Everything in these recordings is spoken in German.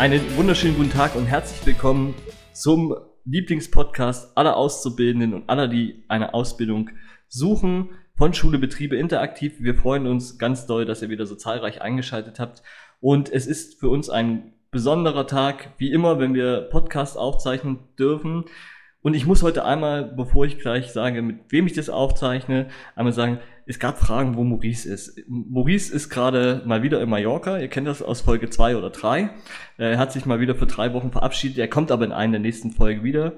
Einen wunderschönen guten Tag und herzlich willkommen zum Lieblingspodcast aller Auszubildenden und aller, die eine Ausbildung suchen von Schule Betriebe Interaktiv. Wir freuen uns ganz doll, dass ihr wieder so zahlreich eingeschaltet habt. Und es ist für uns ein besonderer Tag, wie immer, wenn wir Podcast aufzeichnen dürfen. Und ich muss heute einmal, bevor ich gleich sage, mit wem ich das aufzeichne, einmal sagen, es gab Fragen, wo Maurice ist. Maurice ist gerade mal wieder in Mallorca. Ihr kennt das aus Folge zwei oder drei. Er hat sich mal wieder für drei Wochen verabschiedet. Er kommt aber in einer der nächsten Folge wieder.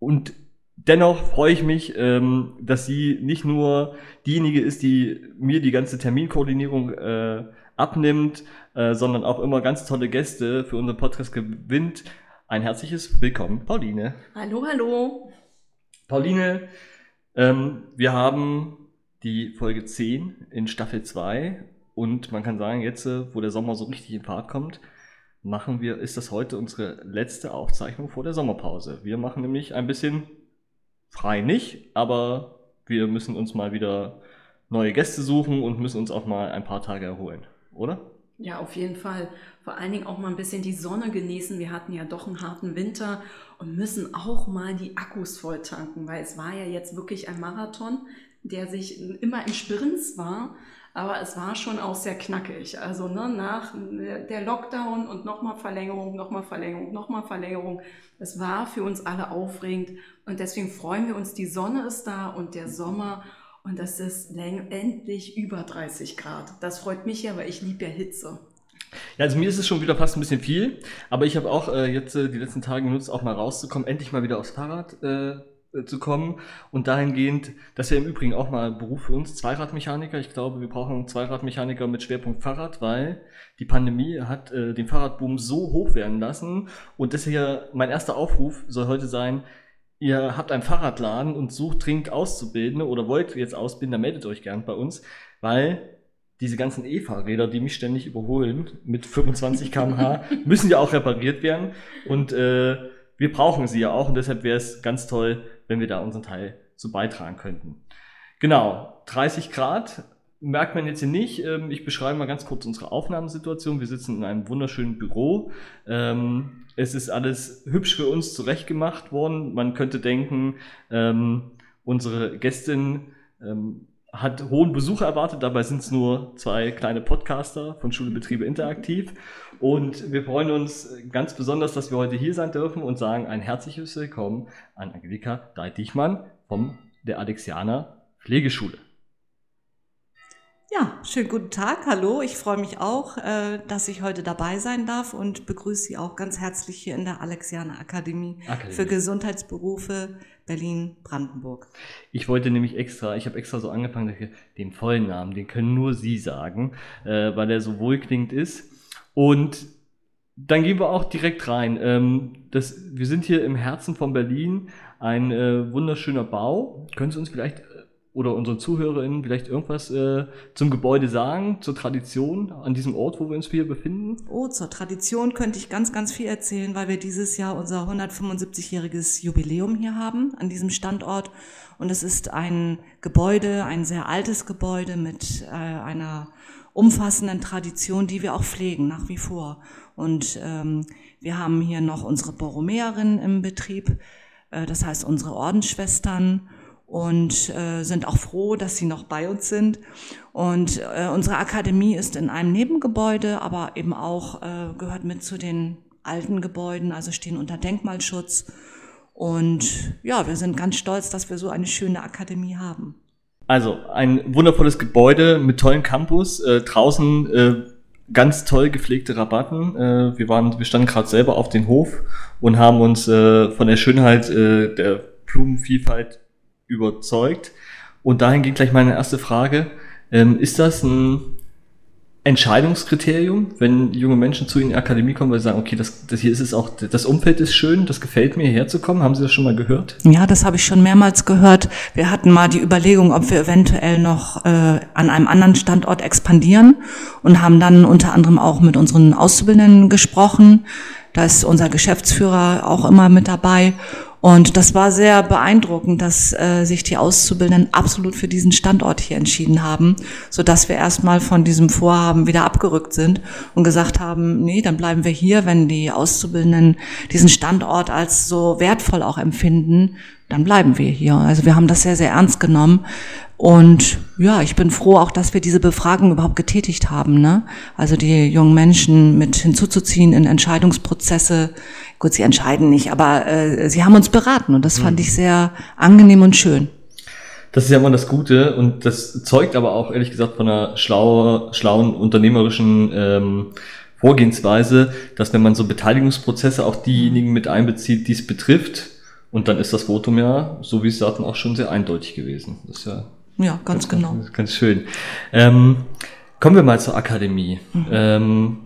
Und dennoch freue ich mich, ähm, dass sie nicht nur diejenige ist, die mir die ganze Terminkoordinierung äh, abnimmt, äh, sondern auch immer ganz tolle Gäste für unseren Podcast gewinnt. Ein herzliches Willkommen, Pauline. Hallo, hallo. Pauline, ähm, wir haben die Folge 10 in Staffel 2 und man kann sagen, jetzt, äh, wo der Sommer so richtig in Fahrt kommt, machen wir, ist das heute unsere letzte Aufzeichnung vor der Sommerpause. Wir machen nämlich ein bisschen frei nicht, aber wir müssen uns mal wieder neue Gäste suchen und müssen uns auch mal ein paar Tage erholen, oder? Ja, auf jeden Fall. Vor allen Dingen auch mal ein bisschen die Sonne genießen. Wir hatten ja doch einen harten Winter und müssen auch mal die Akkus voll tanken, weil es war ja jetzt wirklich ein Marathon, der sich immer in Sprints war, aber es war schon auch sehr knackig. Also ne, nach der Lockdown und nochmal Verlängerung, nochmal Verlängerung, nochmal Verlängerung. Es war für uns alle aufregend und deswegen freuen wir uns, die Sonne ist da und der Sommer und das ist endlich über 30 Grad. Das freut mich ja, weil ich liebe ja Hitze. Ja, also mir ist es schon wieder fast ein bisschen viel, aber ich habe auch äh, jetzt äh, die letzten Tage genutzt, auch mal rauszukommen, endlich mal wieder aufs Fahrrad äh zu kommen und dahingehend, das wäre im Übrigen auch mal ein Beruf für uns, Zweiradmechaniker. Ich glaube, wir brauchen Zweiradmechaniker mit Schwerpunkt Fahrrad, weil die Pandemie hat äh, den Fahrradboom so hoch werden lassen und deshalb mein erster Aufruf soll heute sein, ihr habt einen Fahrradladen und sucht dringend Auszubildende oder wollt jetzt ausbilden, dann meldet euch gern bei uns, weil diese ganzen E-Fahrräder, die mich ständig überholen mit 25 km/h, müssen ja auch repariert werden und äh, wir brauchen sie ja auch und deshalb wäre es ganz toll, wenn wir da unseren Teil zu beitragen könnten. Genau, 30 Grad merkt man jetzt hier nicht. Ähm, ich beschreibe mal ganz kurz unsere Aufnahmesituation. Wir sitzen in einem wunderschönen Büro. Ähm, es ist alles hübsch für uns zurechtgemacht worden. Man könnte denken, ähm, unsere Gästin hat hohen Besuch erwartet. Dabei sind es nur zwei kleine Podcaster von Schule Betriebe Interaktiv. Und wir freuen uns ganz besonders, dass wir heute hier sein dürfen und sagen ein herzliches Willkommen an Angelika Deit-Dichmann vom der Alexianer Pflegeschule. Ja, schönen guten Tag. Hallo, ich freue mich auch, äh, dass ich heute dabei sein darf und begrüße Sie auch ganz herzlich hier in der Alexianer Akademie, Akademie. für Gesundheitsberufe Berlin-Brandenburg. Ich wollte nämlich extra, ich habe extra so angefangen, den vollen Namen, den können nur Sie sagen, äh, weil er so wohlklingend ist. Und dann gehen wir auch direkt rein. Ähm, das, wir sind hier im Herzen von Berlin, ein äh, wunderschöner Bau. Können Sie uns vielleicht oder unseren ZuhörerInnen vielleicht irgendwas äh, zum Gebäude sagen, zur Tradition an diesem Ort, wo wir uns hier befinden? Oh, zur Tradition könnte ich ganz, ganz viel erzählen, weil wir dieses Jahr unser 175-jähriges Jubiläum hier haben an diesem Standort. Und es ist ein Gebäude, ein sehr altes Gebäude mit äh, einer umfassenden Tradition, die wir auch pflegen nach wie vor. Und ähm, wir haben hier noch unsere Borromäerin im Betrieb, äh, das heißt unsere Ordensschwestern und äh, sind auch froh, dass sie noch bei uns sind. Und äh, unsere Akademie ist in einem Nebengebäude, aber eben auch äh, gehört mit zu den alten Gebäuden, also stehen unter Denkmalschutz. Und ja, wir sind ganz stolz, dass wir so eine schöne Akademie haben. Also ein wundervolles Gebäude mit tollen Campus, äh, draußen äh, ganz toll gepflegte Rabatten. Äh, wir waren, wir standen gerade selber auf dem Hof und haben uns von der Schönheit der Blumenvielfalt überzeugt. Und dahin geht gleich meine erste Frage. Ähm, ist das ein Entscheidungskriterium, wenn junge Menschen zu Ihnen in die Akademie kommen, weil sie sagen, okay, das, das hier ist es auch, das Umfeld ist schön, das gefällt mir, hierher zu kommen? Haben Sie das schon mal gehört? Ja, das habe ich schon mehrmals gehört. Wir hatten mal die Überlegung, ob wir eventuell noch äh, an einem anderen Standort expandieren und haben dann unter anderem auch mit unseren Auszubildenden gesprochen. Da ist unser Geschäftsführer auch immer mit dabei Und das war sehr beeindruckend, dass äh, sich die Auszubildenden absolut für diesen Standort hier entschieden haben, so dass wir erstmal von diesem Vorhaben wieder abgerückt sind und gesagt haben, nee, dann bleiben wir hier, wenn die Auszubildenden diesen Standort als so wertvoll auch empfinden, dann bleiben wir hier. Also wir haben das sehr, sehr ernst genommen. Und ja, ich bin froh auch, dass wir diese Befragung überhaupt getätigt haben. Ne? Also die jungen Menschen mit hinzuzuziehen in Entscheidungsprozesse. Gut, sie entscheiden nicht, aber äh, sie haben uns beraten und das fand ich sehr angenehm und schön. Das ist ja immer das Gute und das zeugt aber auch ehrlich gesagt von einer schlaue, schlauen unternehmerischen ähm, Vorgehensweise, dass wenn man so Beteiligungsprozesse auch diejenigen mit einbezieht, die es betrifft, und dann ist das Votum ja, so wie es sagten, auch schon sehr eindeutig gewesen. Das ist ja, ja ganz, ganz genau. Ganz, ganz schön. Ähm, kommen wir mal zur Akademie. Mhm. Ähm,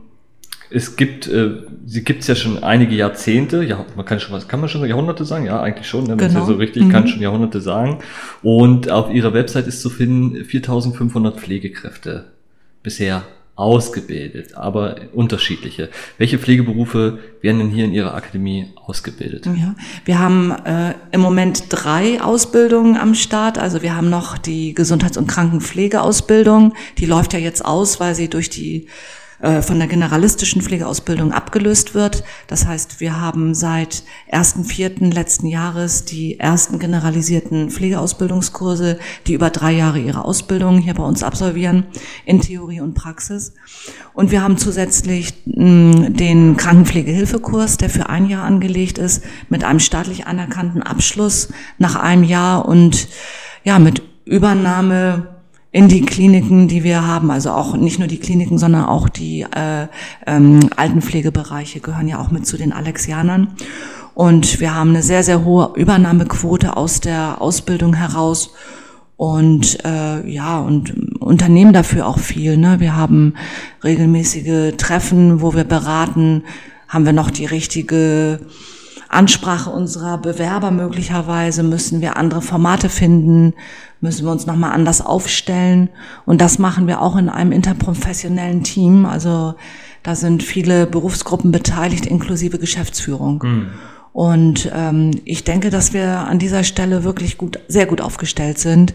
es gibt, äh, sie gibt es ja schon einige Jahrzehnte, ja, man kann schon was, kann man schon Jahrhunderte sagen? Ja, eigentlich schon, ne, wenn genau. ja so richtig mhm. kann, schon Jahrhunderte sagen. Und auf ihrer Website ist zu finden 4500 Pflegekräfte bisher ausgebildet, aber unterschiedliche. Welche Pflegeberufe werden denn hier in Ihrer Akademie ausgebildet? Ja, wir haben äh, im Moment drei Ausbildungen am Start. Also wir haben noch die Gesundheits- und Krankenpflegeausbildung. Die läuft ja jetzt aus, weil sie durch die von der generalistischen Pflegeausbildung abgelöst wird. Das heißt, wir haben seit 1.4. letzten Jahres die ersten generalisierten Pflegeausbildungskurse, die über drei Jahre ihre Ausbildung hier bei uns absolvieren, in Theorie und Praxis. Und wir haben zusätzlich mh, den Krankenpflegehilfekurs, der für ein Jahr angelegt ist, mit einem staatlich anerkannten Abschluss nach einem Jahr und ja, mit Übernahme in die Kliniken, die wir haben, also auch nicht nur die Kliniken, sondern auch die äh, ähm, Altenpflegebereiche gehören ja auch mit zu den Alexianern. Und wir haben eine sehr, sehr hohe Übernahmequote aus der Ausbildung heraus und äh, ja, und unternehmen dafür auch viel. Ne? Wir haben regelmäßige Treffen, wo wir beraten, haben wir noch die richtige Ansprache unserer Bewerber möglicherweise, müssen wir andere Formate finden, müssen wir uns nochmal anders aufstellen. Und das machen wir auch in einem interprofessionellen Team. Also da sind viele Berufsgruppen beteiligt, inklusive Geschäftsführung. Mhm. Und ähm, ich denke, dass wir an dieser Stelle wirklich gut, sehr gut aufgestellt sind.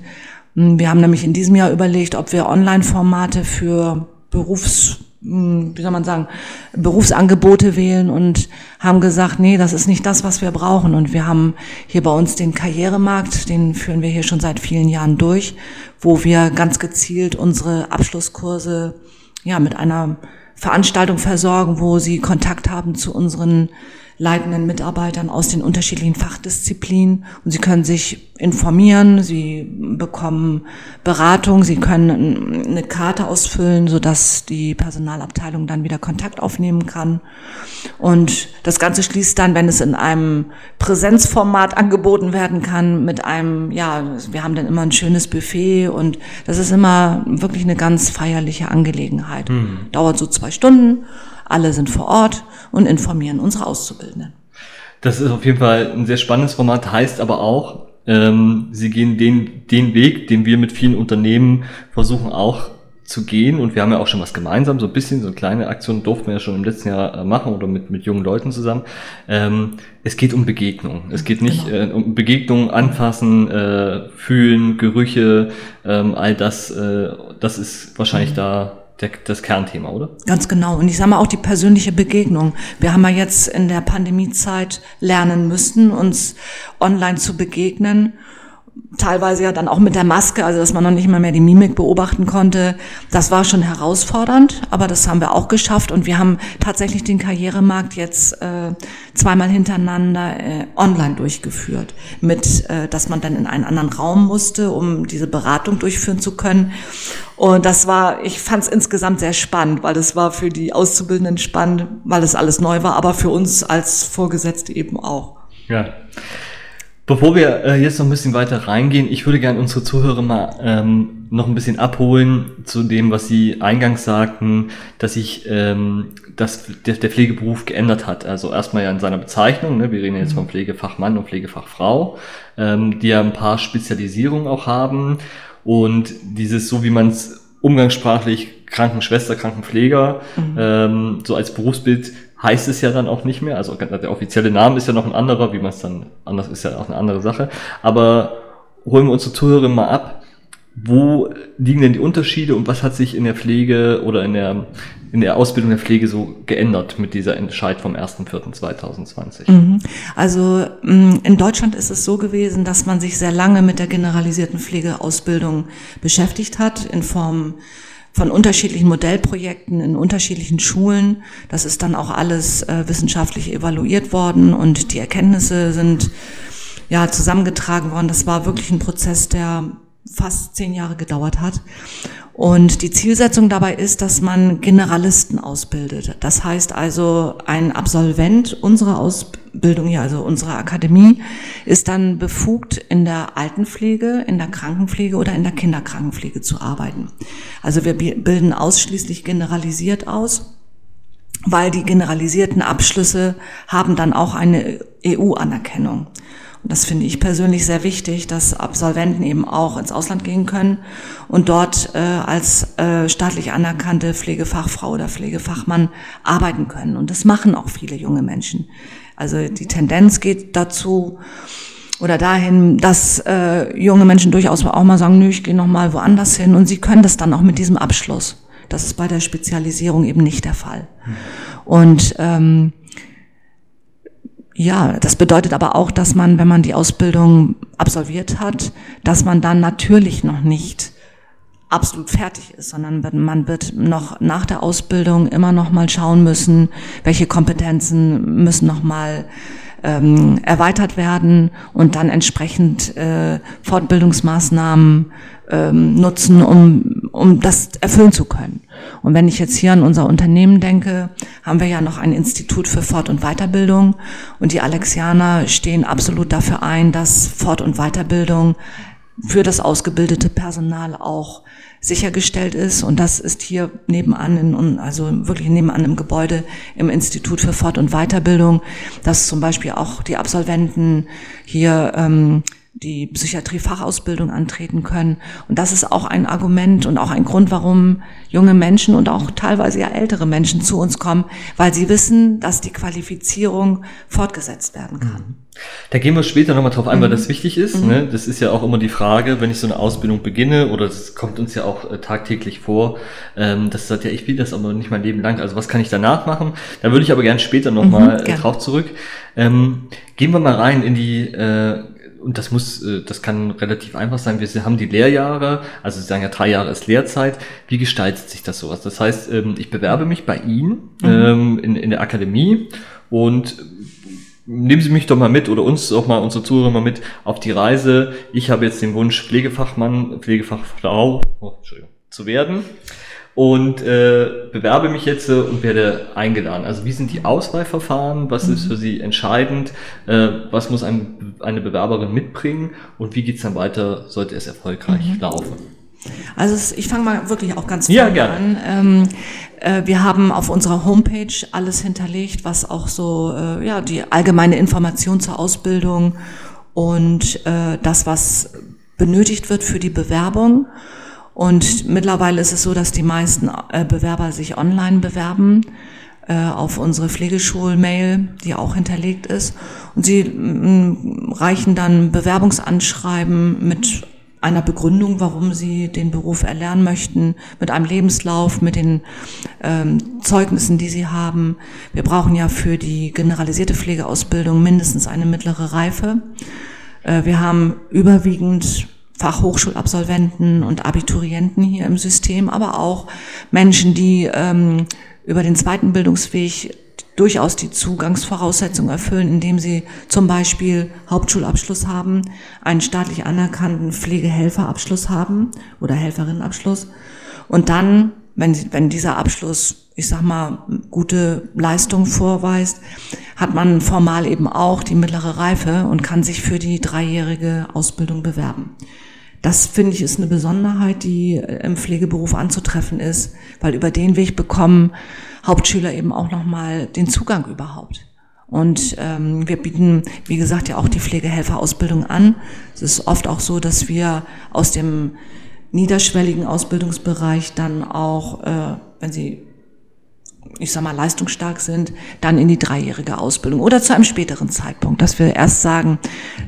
Wir haben nämlich in diesem Jahr überlegt, ob wir Online-Formate für Berufs hm, wie soll man sagen, Berufsangebote wählen und haben gesagt, nee, das ist nicht das, was wir brauchen. Und wir haben hier bei uns den Karrieremarkt, den führen wir hier schon seit vielen Jahren durch, wo wir ganz gezielt unsere Abschlusskurse ja mit einer Veranstaltung versorgen, wo sie Kontakt haben zu unseren leitenden Mitarbeitern aus den unterschiedlichen Fachdisziplinen und sie können sich informieren, sie bekommen Beratung, sie können eine Karte ausfüllen, sodass die Personalabteilung dann wieder Kontakt aufnehmen kann. Und das Ganze schließt dann, wenn es in einem Präsenzformat angeboten werden kann, mit einem, ja, wir haben dann immer ein schönes Buffet und das ist immer wirklich eine ganz feierliche Angelegenheit. Mhm. Dauert so zwei Stunden alle sind vor Ort und informieren unsere Auszubildenden. Das ist auf jeden Fall ein sehr spannendes Format, heißt aber auch, ähm, sie gehen den, den Weg, den wir mit vielen Unternehmen versuchen auch zu gehen und wir haben ja auch schon was gemeinsam, so ein bisschen, so eine kleine Aktion durften wir ja schon im letzten Jahr äh, machen oder mit, mit jungen Leuten zusammen. Ähm, es geht um Begegnung. Es geht nicht genau. äh, um Begegnung, anfassen, äh, fühlen, Gerüche, ähm, all das, äh, das ist wahrscheinlich mhm. da der, das Kernthema, oder? Ganz genau. Und ich sage mal auch die persönliche Begegnung. Wir haben ja jetzt in der Pandemiezeit lernen müssen, uns online zu begegnen teilweise ja dann auch mit der Maske, also dass man noch nicht mal mehr die Mimik beobachten konnte. Das war schon herausfordernd, aber das haben wir auch geschafft und wir haben tatsächlich den Karrieremarkt jetzt äh, zweimal hintereinander äh, online durchgeführt, mit, äh, dass man dann in einen anderen Raum musste, um diese Beratung durchführen zu können. Und das war, ich fand es insgesamt sehr spannend, weil das war für die Auszubildenden spannend, weil es alles neu war, aber für uns als Vorgesetzte eben auch. Ja. Bevor wir äh, jetzt noch ein bisschen weiter reingehen, ich würde gerne unsere Zuhörer mal ähm, noch ein bisschen abholen zu dem, was Sie eingangs sagten, dass sich ähm, dass der, der Pflegeberuf geändert hat. Also erstmal ja in seiner Bezeichnung, ne? wir reden jetzt von Pflegefachmann und Pflegefachfrau, ähm, die ja ein paar Spezialisierungen auch haben und dieses, so wie man es umgangssprachlich Krankenschwester, Krankenpfleger, mhm. ähm, so als Berufsbild heißt es ja dann auch nicht mehr. Also der offizielle Name ist ja noch ein anderer, wie man es dann anders ist ja auch eine andere Sache. Aber holen wir unsere Zuhörerinnen mal ab. Wo liegen denn die Unterschiede und was hat sich in der Pflege oder in der, in der Ausbildung der Pflege so geändert mit dieser Entscheid vom 1.4.2020? Mhm. Also mm, in Deutschland ist es so gewesen, dass man sich sehr lange mit der generalisierten Pflegeausbildung beschäftigt hat in Form von unterschiedlichen Modellprojekten in unterschiedlichen Schulen. Das ist dann auch alles äh, wissenschaftlich evaluiert worden und die Erkenntnisse sind ja zusammengetragen worden. Das war wirklich ein Prozess, der fast zehn Jahre gedauert hat. Und die Zielsetzung dabei ist, dass man Generalisten ausbildet. Das heißt also, ein Absolvent unserer Ausbildung hier, also unserer Akademie, ist dann befugt, in der Altenpflege, in der Krankenpflege oder in der Kinderkrankenpflege zu arbeiten. Also wir bilden ausschließlich generalisiert aus, weil die generalisierten Abschlüsse haben dann auch eine EU-Anerkennung. Und das finde ich persönlich sehr wichtig, dass Absolventen eben auch ins Ausland gehen können und dort äh, als äh, staatlich anerkannte Pflegefachfrau oder Pflegefachmann arbeiten können. Und das machen auch viele junge Menschen. Also die Tendenz geht dazu oder dahin, dass äh, junge Menschen durchaus auch mal sagen, nö, ich gehe noch mal woanders hin und sie können das dann auch mit diesem Abschluss. Das ist bei der Spezialisierung eben nicht der Fall. Und ähm, ja, das bedeutet aber auch, dass man, wenn man die Ausbildung absolviert hat, dass man dann natürlich noch nicht absolut fertig ist, sondern man wird noch nach der Ausbildung immer noch mal schauen müssen, welche Kompetenzen müssen noch mal ähm, erweitert werden und dann entsprechend äh, Fortbildungsmaßnahmen ähm, nutzen, um, um das erfüllen zu können. Und wenn ich jetzt hier an unser Unternehmen denke, haben wir ja noch ein Institut für Fort- und Weiterbildung und die Alexianer stehen absolut dafür ein, dass Fort- und Weiterbildung für das ausgebildete Personal auch sichergestellt ist. Und das ist hier nebenan, in, also wirklich nebenan im Gebäude im Institut für Fort- und Weiterbildung, dass zum Beispiel auch die Absolventen hier ähm, die Psychiatriefachausbildung antreten können. Und das ist auch ein Argument und auch ein Grund, warum junge Menschen und auch teilweise ja ältere Menschen zu uns kommen, weil sie wissen, dass die Qualifizierung fortgesetzt werden kann. Mhm. Da gehen wir später nochmal drauf ein, mhm. weil das wichtig ist. Mhm. Ne? Das ist ja auch immer die Frage, wenn ich so eine Ausbildung beginne, oder das kommt uns ja auch äh, tagtäglich vor, ähm, das sagt ja, ich will das aber nicht mein Leben lang, also was kann ich danach machen? Da würde ich aber gern später nochmal mhm, äh, drauf zurück. Ähm, gehen wir mal rein in die äh, und das muss, äh, das kann relativ einfach sein. Wir haben die Lehrjahre, also Sie sagen ja drei Jahre ist Lehrzeit. Wie gestaltet sich das sowas? Das heißt, ähm, ich bewerbe mich bei Ihnen mhm. Ähm, in, in der Akademie und nehmen Sie mich doch mal mit oder uns auch mal, unsere Zuhörer mal mit auf die Reise. Ich habe jetzt den Wunsch, Pflegefachmann, Pflegefachfrau oh, zu werden und äh, bewerbe mich jetzt äh, und werde eingeladen. Also wie sind die Auswahlverfahren? Was mhm. ist für Sie entscheidend? Äh, was muss ein, eine Bewerberin mitbringen? Und wie geht's dann weiter, sollte es erfolgreich mhm. laufen? Also ich fange mal wirklich auch ganz ja, gerne. an. Ähm, äh, wir haben auf unserer Homepage alles hinterlegt, was auch so äh, ja die allgemeine Information zur Ausbildung und äh, das, was benötigt wird für die Bewerbung. Und mittlerweile ist es so, dass die meisten äh, Bewerber sich online bewerben äh, auf unsere Pflegeschul-Mail, die auch hinterlegt ist. Und sie mm, reichen dann Bewerbungsanschreiben mit einer Begründung, warum sie den Beruf erlernen möchten, mit einem Lebenslauf, mit den ähm, Zeugnissen, die sie haben. Wir brauchen ja für die generalisierte Pflegeausbildung mindestens eine mittlere Reife. Äh, wir haben überwiegend Fachhochschulabsolventen und Abiturienten hier im System, aber auch Menschen, die ähm, über den zweiten Bildungsweg durchaus die Zugangsvoraussetzungen erfüllen, indem sie zum Beispiel Hauptschulabschluss haben, einen staatlich anerkannten Pflegehelferabschluss haben oder Helferinnenabschluss und dann, wenn, wenn dieser Abschluss, ich sag mal, gute Leistung vorweist, hat man formal eben auch die mittlere Reife und kann sich für die dreijährige Ausbildung bewerben. Das finde ich ist eine Besonderheit, die äh, im Pflegeberuf anzutreffen ist, weil über den Weg bekommen Hauptschüler eben auch nochmal den Zugang überhaupt. Und ähm, wir bieten, wie gesagt, ja auch die Pflegehelferausbildung an. Es ist oft auch so, dass wir aus dem niederschwelligen Ausbildungsbereich dann auch, äh, wenn sie ich sag mal, leistungsstark sind, dann in die dreijährige Ausbildung oder zu einem späteren Zeitpunkt, dass wir erst sagen,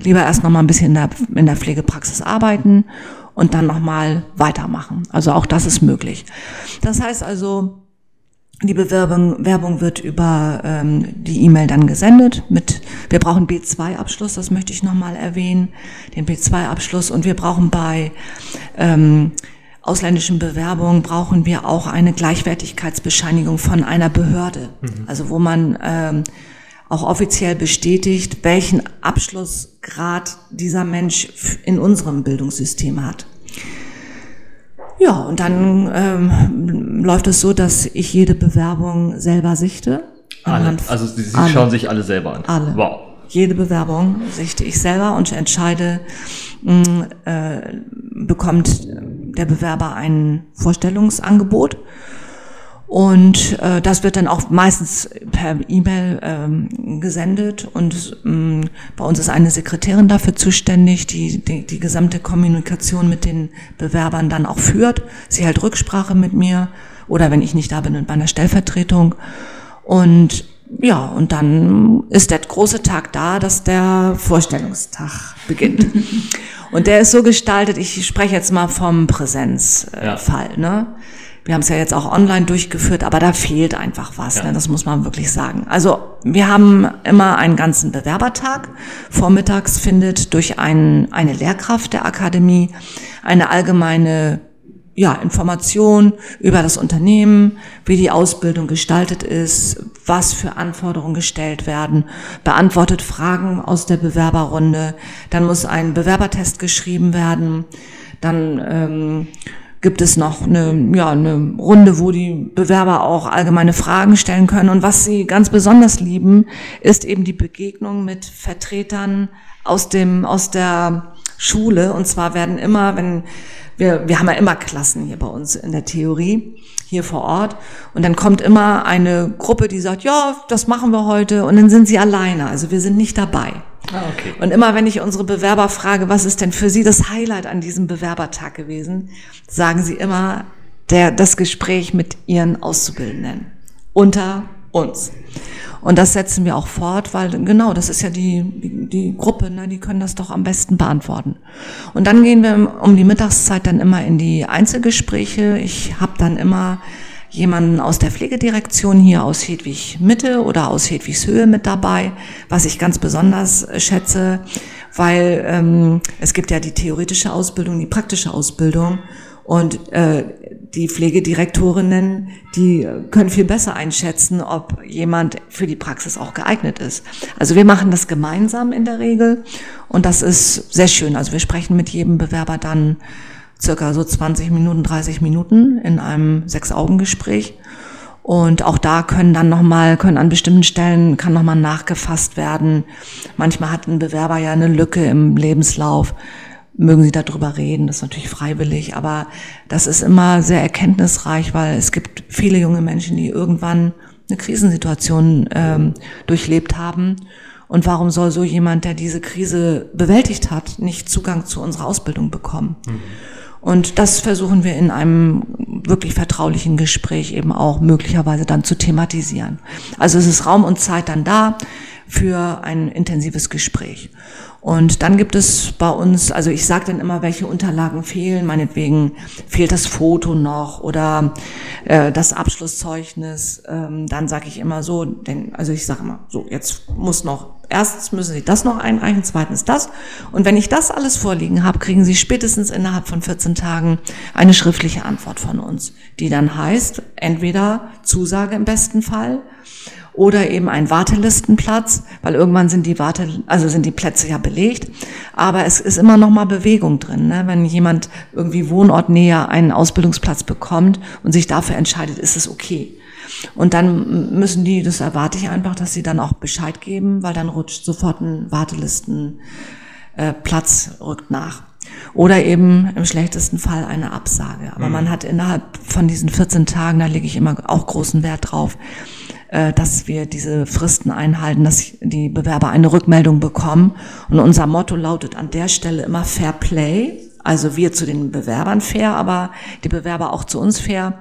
lieber erst noch mal ein bisschen in der, in der Pflegepraxis arbeiten und dann noch mal weitermachen. Also auch das ist möglich. Das heißt also, die Bewerbung Werbung wird über ähm, die E-Mail dann gesendet mit, wir brauchen B2-Abschluss, das möchte ich nochmal erwähnen, den B2-Abschluss und wir brauchen bei ähm, ausländischen Bewerbungen brauchen wir auch eine Gleichwertigkeitsbescheinigung von einer Behörde, mhm. also wo man ähm, auch offiziell bestätigt, welchen Abschlussgrad dieser Mensch in unserem Bildungssystem hat. Ja, und dann ähm, läuft es so, dass ich jede Bewerbung selber sichte. Alle. Also Sie, Sie alle. schauen sich alle selber an. Alle. Wow. Jede Bewerbung sichte ich selber und entscheide, mh, mm, äh, bekommt der Bewerber ein Vorstellungsangebot und äh, das wird dann auch meistens per E-Mail ähm, gesendet. Und ähm, bei uns ist eine Sekretärin dafür zuständig, die, die die gesamte Kommunikation mit den Bewerbern dann auch führt. Sie hält Rücksprache mit mir oder wenn ich nicht da bin, bei einer Stellvertretung. Und ja, und dann ist der große Tag da, dass der Vorstellungstag beginnt. und der ist so gestaltet, ich spreche jetzt mal vom Präsenzfall. Ja. Ne? Wir haben es ja jetzt auch online durchgeführt, aber da fehlt einfach was. Ja. Ne? Das muss man wirklich sagen. Also wir haben immer einen ganzen Bewerbertag. Vormittags findet durch ein, eine Lehrkraft der Akademie eine allgemeine ja, Information über das Unternehmen, wie die Ausbildung gestaltet ist, was für Anforderungen gestellt werden, beantwortet Fragen aus der Bewerberrunde. Dann muss ein Bewerbertest geschrieben werden. Dann ähm, gibt es noch eine, ja, eine Runde, wo die Bewerber auch allgemeine Fragen stellen können. Und was sie ganz besonders lieben, ist eben die Begegnung mit Vertretern aus dem, aus der Schule. Und zwar werden immer, wenn wir, wir haben ja immer Klassen hier bei uns in der Theorie, hier vor Ort. Und dann kommt immer eine Gruppe, die sagt, ja, das machen wir heute. Und dann sind sie alleine. Also wir sind nicht dabei. Ah, okay. Und immer wenn ich unsere Bewerber frage, was ist denn für Sie das Highlight an diesem Bewerbertag gewesen, sagen sie immer der, das Gespräch mit ihren Auszubildenden unter uns. Und das setzen wir auch fort, weil genau, das ist ja die, die, Gruppe, ne, die können das doch am besten beantworten. Und dann gehen wir um die Mittagszeit dann immer in die Einzelgespräche. Ich habe dann immer jemanden aus der Pflegedirektion hier aus Hedwig Mitte oder aus Hedwigs Höhe mit dabei, was ich ganz besonders schätze, weil ähm, es gibt ja die theoretische Ausbildung, die praktische Ausbildung und äh, die Pflegedirektorinnen, die können viel besser einschätzen, ob jemand für die Praxis auch geeignet ist. Also wir machen das gemeinsam in der Regel und das ist sehr schön. Also wir sprechen mit jedem Bewerber dann circa so 20 Minuten, 30 Minuten in einem Sechs-Augen-Gespräch. Und auch da können dann nochmal, können an bestimmten Stellen, kann nochmal nachgefasst werden. Manchmal hat ein Bewerber ja eine Lücke im Lebenslauf. Mögen Sie darüber reden, das ist natürlich freiwillig, aber das ist immer sehr erkenntnisreich, weil es gibt viele junge Menschen, die irgendwann eine Krisensituation ähm, durchlebt haben. Und warum soll so jemand, der diese Krise bewältigt hat, nicht Zugang zu unserer Ausbildung bekommen? Mhm. Und das versuchen wir in einem wirklich vertraulichen Gespräch eben auch möglicherweise dann zu thematisieren. Also es ist Raum und Zeit dann da für ein intensives Gespräch. Und dann gibt es bei uns, also ich sage dann immer, welche Unterlagen fehlen. Meinetwegen fehlt das Foto noch oder äh, das Abschlusszeugnis. Ähm, dann sage ich immer so, denn, also ich sage immer, so, jetzt muss noch, erstens müssen Sie das noch einreichen, zweitens das. Und wenn ich das alles vorliegen habe, kriegen Sie spätestens innerhalb von 14 Tagen eine schriftliche Antwort von uns, die dann heißt, entweder Zusage im besten Fall oder eben ein Wartelistenplatz, weil irgendwann sind die Warte, also sind die Plätze ja belegt, aber es ist immer noch mal Bewegung drin, ne? wenn jemand irgendwie Wohnortnäher einen Ausbildungsplatz bekommt und sich dafür entscheidet, ist es okay. Und dann müssen die, das erwarte ich einfach, dass sie dann auch Bescheid geben, weil dann rutscht sofort ein Wartelistenplatz äh, rückt nach. Oder eben im schlechtesten Fall eine Absage. Aber mhm. man hat innerhalb von diesen 14 Tagen, da lege ich immer auch großen Wert drauf, dass wir diese Fristen einhalten, dass die Bewerber eine Rückmeldung bekommen. Und unser Motto lautet an der Stelle immer Fair Play. Also wir zu den Bewerbern fair, aber die Bewerber auch zu uns fair,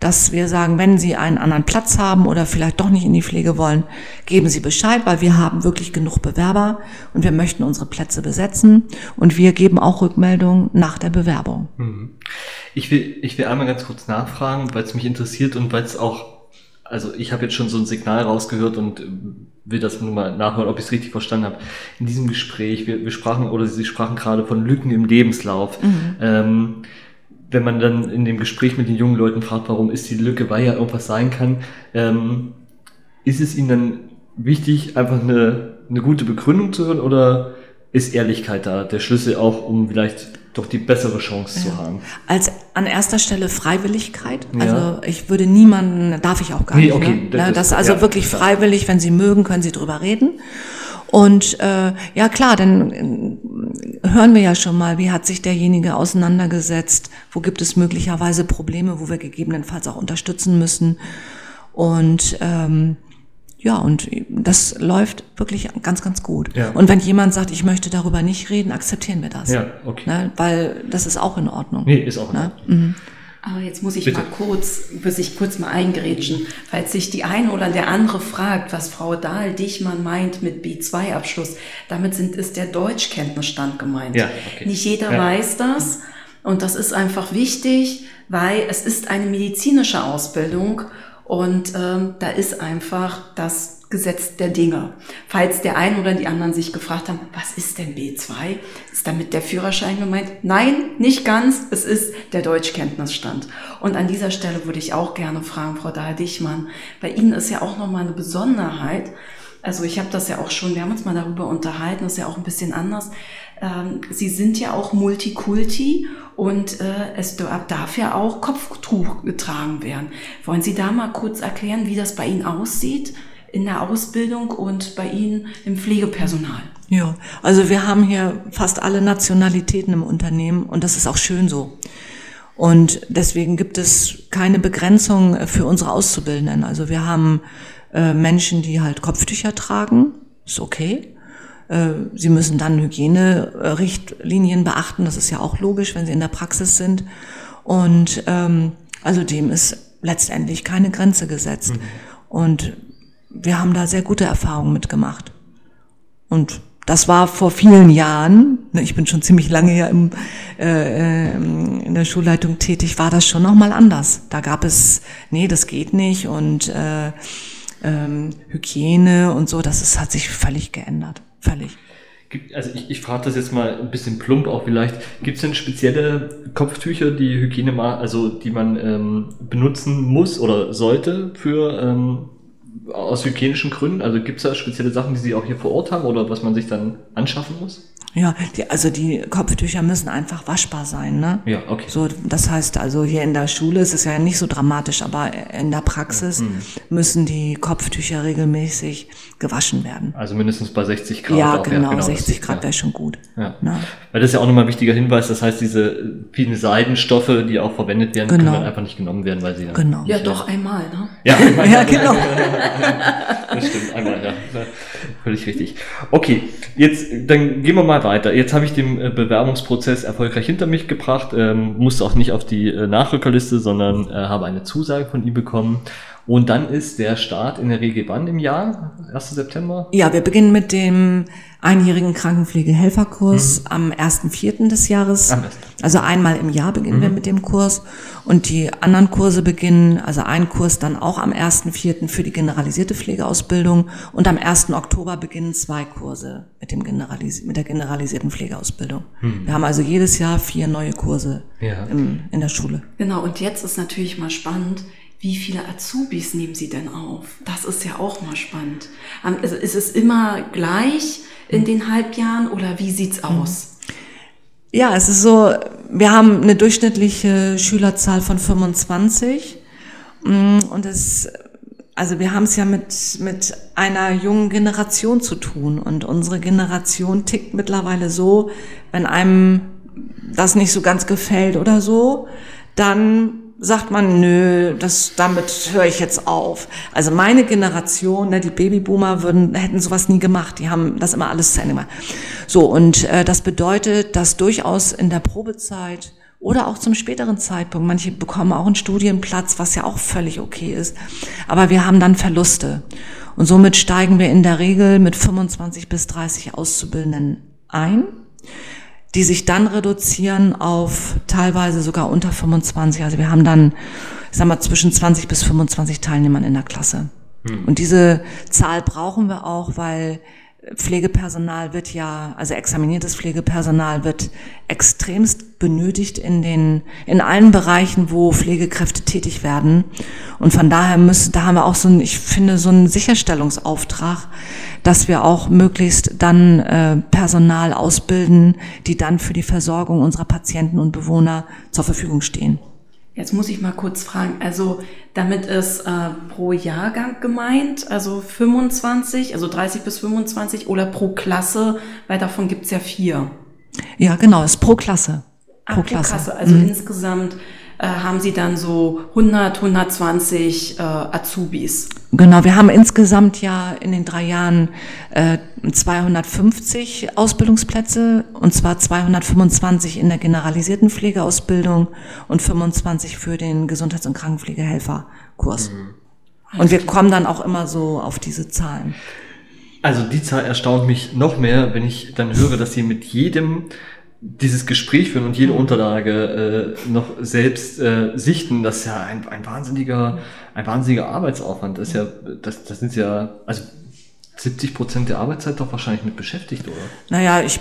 dass wir sagen, wenn Sie einen anderen Platz haben oder vielleicht doch nicht in die Pflege wollen, geben Sie Bescheid, weil wir haben wirklich genug Bewerber und wir möchten unsere Plätze besetzen und wir geben auch Rückmeldungen nach der Bewerbung. Mhm. Ich will, ich will einmal ganz kurz nachfragen, weil es mich interessiert und weil es auch, also ich habe jetzt schon so ein Signal rausgehört und will das nur mal nachhören, ob ich es richtig verstanden habe. In diesem Gespräch, wir, wir sprachen, oder Sie sprachen gerade von Lücken im Lebenslauf. Mhm. Ähm, wenn man dann in dem Gespräch mit den jungen Leuten fragt, warum ist die Lücke, weil ja irgendwas sein kann, ähm, ist es ihnen dann wichtig, einfach eine, eine gute Begründung zu hören oder ist Ehrlichkeit da der Schlüssel auch, um vielleicht doch die bessere Chance ja. zu haben? Als an erster Stelle Freiwilligkeit. Ja. Also ich würde niemanden, darf ich auch gar nee, nicht. Okay, ne? das, das ist also ja, wirklich freiwillig, wenn Sie mögen, können Sie drüber reden. Und äh, ja klar, dann äh, hören wir ja schon mal, wie hat sich derjenige auseinandergesetzt, wo gibt es möglicherweise Probleme, wo wir gegebenenfalls auch unterstützen müssen. Und ähm, ja, und das läuft wirklich ganz, ganz gut. Ja. Und wenn jemand sagt, ich möchte darüber nicht reden, akzeptieren wir das. Ja, okay. Ne? Weil das ist auch in Ordnung. Nee, ist auch in ne? Ordnung. Mhm. Aber jetzt muss ich Bitte. mal kurz, muss ich kurz mal eingrätschen, falls sich die eine oder der andere fragt, was Frau Dahl-Dichmann meint mit B2-Abschluss. Damit sind, ist der Deutschkenntnisstand gemeint. Ja, okay. Nicht jeder ja. weiß das. Und das ist einfach wichtig, weil es ist eine medizinische Ausbildung und ähm, da ist einfach das Gesetz der Dinge. Falls der ein oder die anderen sich gefragt haben, was ist denn B2? Ist damit der Führerschein gemeint? Nein, nicht ganz. Es ist der Deutschkenntnisstand. Und an dieser Stelle würde ich auch gerne fragen, Frau Dahl-Dichmann, bei Ihnen ist ja auch nochmal eine Besonderheit. Also ich habe das ja auch schon, wir haben uns mal darüber unterhalten, das ist ja auch ein bisschen anders. Ähm, Sie sind ja auch Multikulti und äh, es darf ja auch Kopftuch getragen werden. Wollen Sie da mal kurz erklären, wie das bei Ihnen aussieht? in der Ausbildung und bei Ihnen im Pflegepersonal? Ja, also wir haben hier fast alle Nationalitäten im Unternehmen und das ist auch schön so. Und deswegen gibt es keine Begrenzung für unsere Auszubildenden. Also wir haben äh, Menschen, die halt Kopftücher tragen, ist okay. Äh, sie müssen dann Hygienerichtlinien beachten, das ist ja auch logisch, wenn sie in der Praxis sind. Und ähm, also dem ist letztendlich keine Grenze gesetzt. Mhm. Und wir haben da sehr gute Erfahrungen mitgemacht. Und das war vor vielen Jahren, ne, ich bin schon ziemlich lange ja im, äh, in der Schulleitung tätig, war das schon nochmal anders. Da gab es, nee, das geht nicht und äh, ähm, Hygiene und so, das ist, hat sich völlig geändert. Völlig. Also ich, ich frage das jetzt mal ein bisschen plump auch vielleicht. Gibt es denn spezielle Kopftücher, die Hygiene, also die man ähm, benutzen muss oder sollte für ähm, aus hygienischen Gründen? Also gibt es da spezielle Sachen, die Sie auch hier vor Ort haben oder was man sich dann anschaffen muss? Ja, die, also die Kopftücher müssen einfach waschbar sein, ne? Ja, okay. So, das heißt also hier in der Schule ist es ja nicht so dramatisch, aber in der Praxis mhm. müssen die Kopftücher regelmäßig gewaschen werden. Also mindestens bei 60 Grad. Ja, auch, genau, ja, genau 60 Grad ja. wäre schon gut. Ja. Ne? Weil das ist ja auch nochmal ein wichtiger Hinweis, das heißt, diese vielen Seidenstoffe, die auch verwendet werden, genau. können dann einfach nicht genommen werden, weil sie ja. Genau. Ja, doch einmal, ne? Ja, einmal, ja genau. das stimmt, einmal, ja. Völlig richtig. Okay, jetzt dann gehen wir mal weiter. Jetzt habe ich den äh, Bewerbungsprozess erfolgreich hinter mich gebracht, ähm, musste auch nicht auf die äh, Nachrückerliste, sondern äh, habe eine Zusage von ihm bekommen. Und dann ist der Start in der Regel wann im Jahr? 1. September? Ja, wir beginnen mit dem einjährigen Krankenpflegehelferkurs mhm. am 1.4. des Jahres. Am also einmal im Jahr beginnen mhm. wir mit dem Kurs. Und die anderen Kurse beginnen, also ein Kurs dann auch am 1.4. für die generalisierte Pflegeausbildung. Und am 1. Oktober beginnen zwei Kurse mit, dem Generalis mit der generalisierten Pflegeausbildung. Mhm. Wir haben also jedes Jahr vier neue Kurse ja. im, in der Schule. Genau, und jetzt ist natürlich mal spannend, wie viele Azubis nehmen Sie denn auf? Das ist ja auch mal spannend. Also ist es immer gleich in den Halbjahren oder wie sieht's mhm. aus? Ja, es ist so, wir haben eine durchschnittliche Schülerzahl von 25 mm, und es also wir haben es ja mit, mit einer jungen Generation zu tun und unsere Generation tickt mittlerweile so, wenn einem das nicht so ganz gefällt oder so, dann sagt man, nö, das, damit höre ich jetzt auf. Also meine Generation, ne, die Babyboomer würden, hätten sowas nie gemacht. Die haben das immer alles zu Ende gemacht. So, und äh, das bedeutet, dass durchaus in der Probezeit oder auch zum späteren Zeitpunkt, manche bekommen auch einen Studienplatz, was ja auch völlig okay ist. Aber wir haben dann Verluste. Und somit steigen wir in der Regel mit 25 bis 30 Auszubildenden ein die sich dann reduzieren auf teilweise sogar unter 25. Also wir haben dann, ich sag mal, zwischen 20 bis 25 Teilnehmern in der Klasse. Hm. Und diese Zahl brauchen wir auch, weil Pflegepersonal wird ja, also examiniertes Pflegepersonal wird extremst benötigt in den, in allen Bereichen, wo Pflegekräfte tätig werden. Und von daher müssen, da haben wir auch so ein, ich finde, so einen Sicherstellungsauftrag, dass wir auch möglichst dann äh, Personal ausbilden, die dann für die Versorgung unserer Patienten und Bewohner zur Verfügung stehen. Jetzt muss ich mal kurz fragen, also damit ist äh, pro Jahrgang gemeint, also 25, also 30 bis 25 oder pro Klasse, weil davon gibt's ja vier. Ja, genau, ist pro Klasse. Pro, ah, pro Klasse. Klasse. Also mhm. insgesamt äh, haben Sie dann so 100, 120 äh, Azubis. Genau, wir haben insgesamt ja in den drei Jahren äh, 250 Ausbildungsplätze und zwar 225 in der generalisierten Pflegeausbildung und 25 für den Gesundheits- und Krankenpflegehelferkurs. Mhm. Und wir kommen dann auch immer so auf diese Zahlen. Also die Zahl erstaunt mich noch mehr, wenn ich dann höre, dass Sie mit jedem dieses Gespräch führen und jede Unterlage äh, noch selbst äh, sichten, das ist ja ein, ein wahnsinniger, ein wahnsinniger Arbeitsaufwand. Das ist ja, das, das sind ja, also 70 Prozent der Arbeitszeit doch wahrscheinlich mit beschäftigt, oder? Naja, ich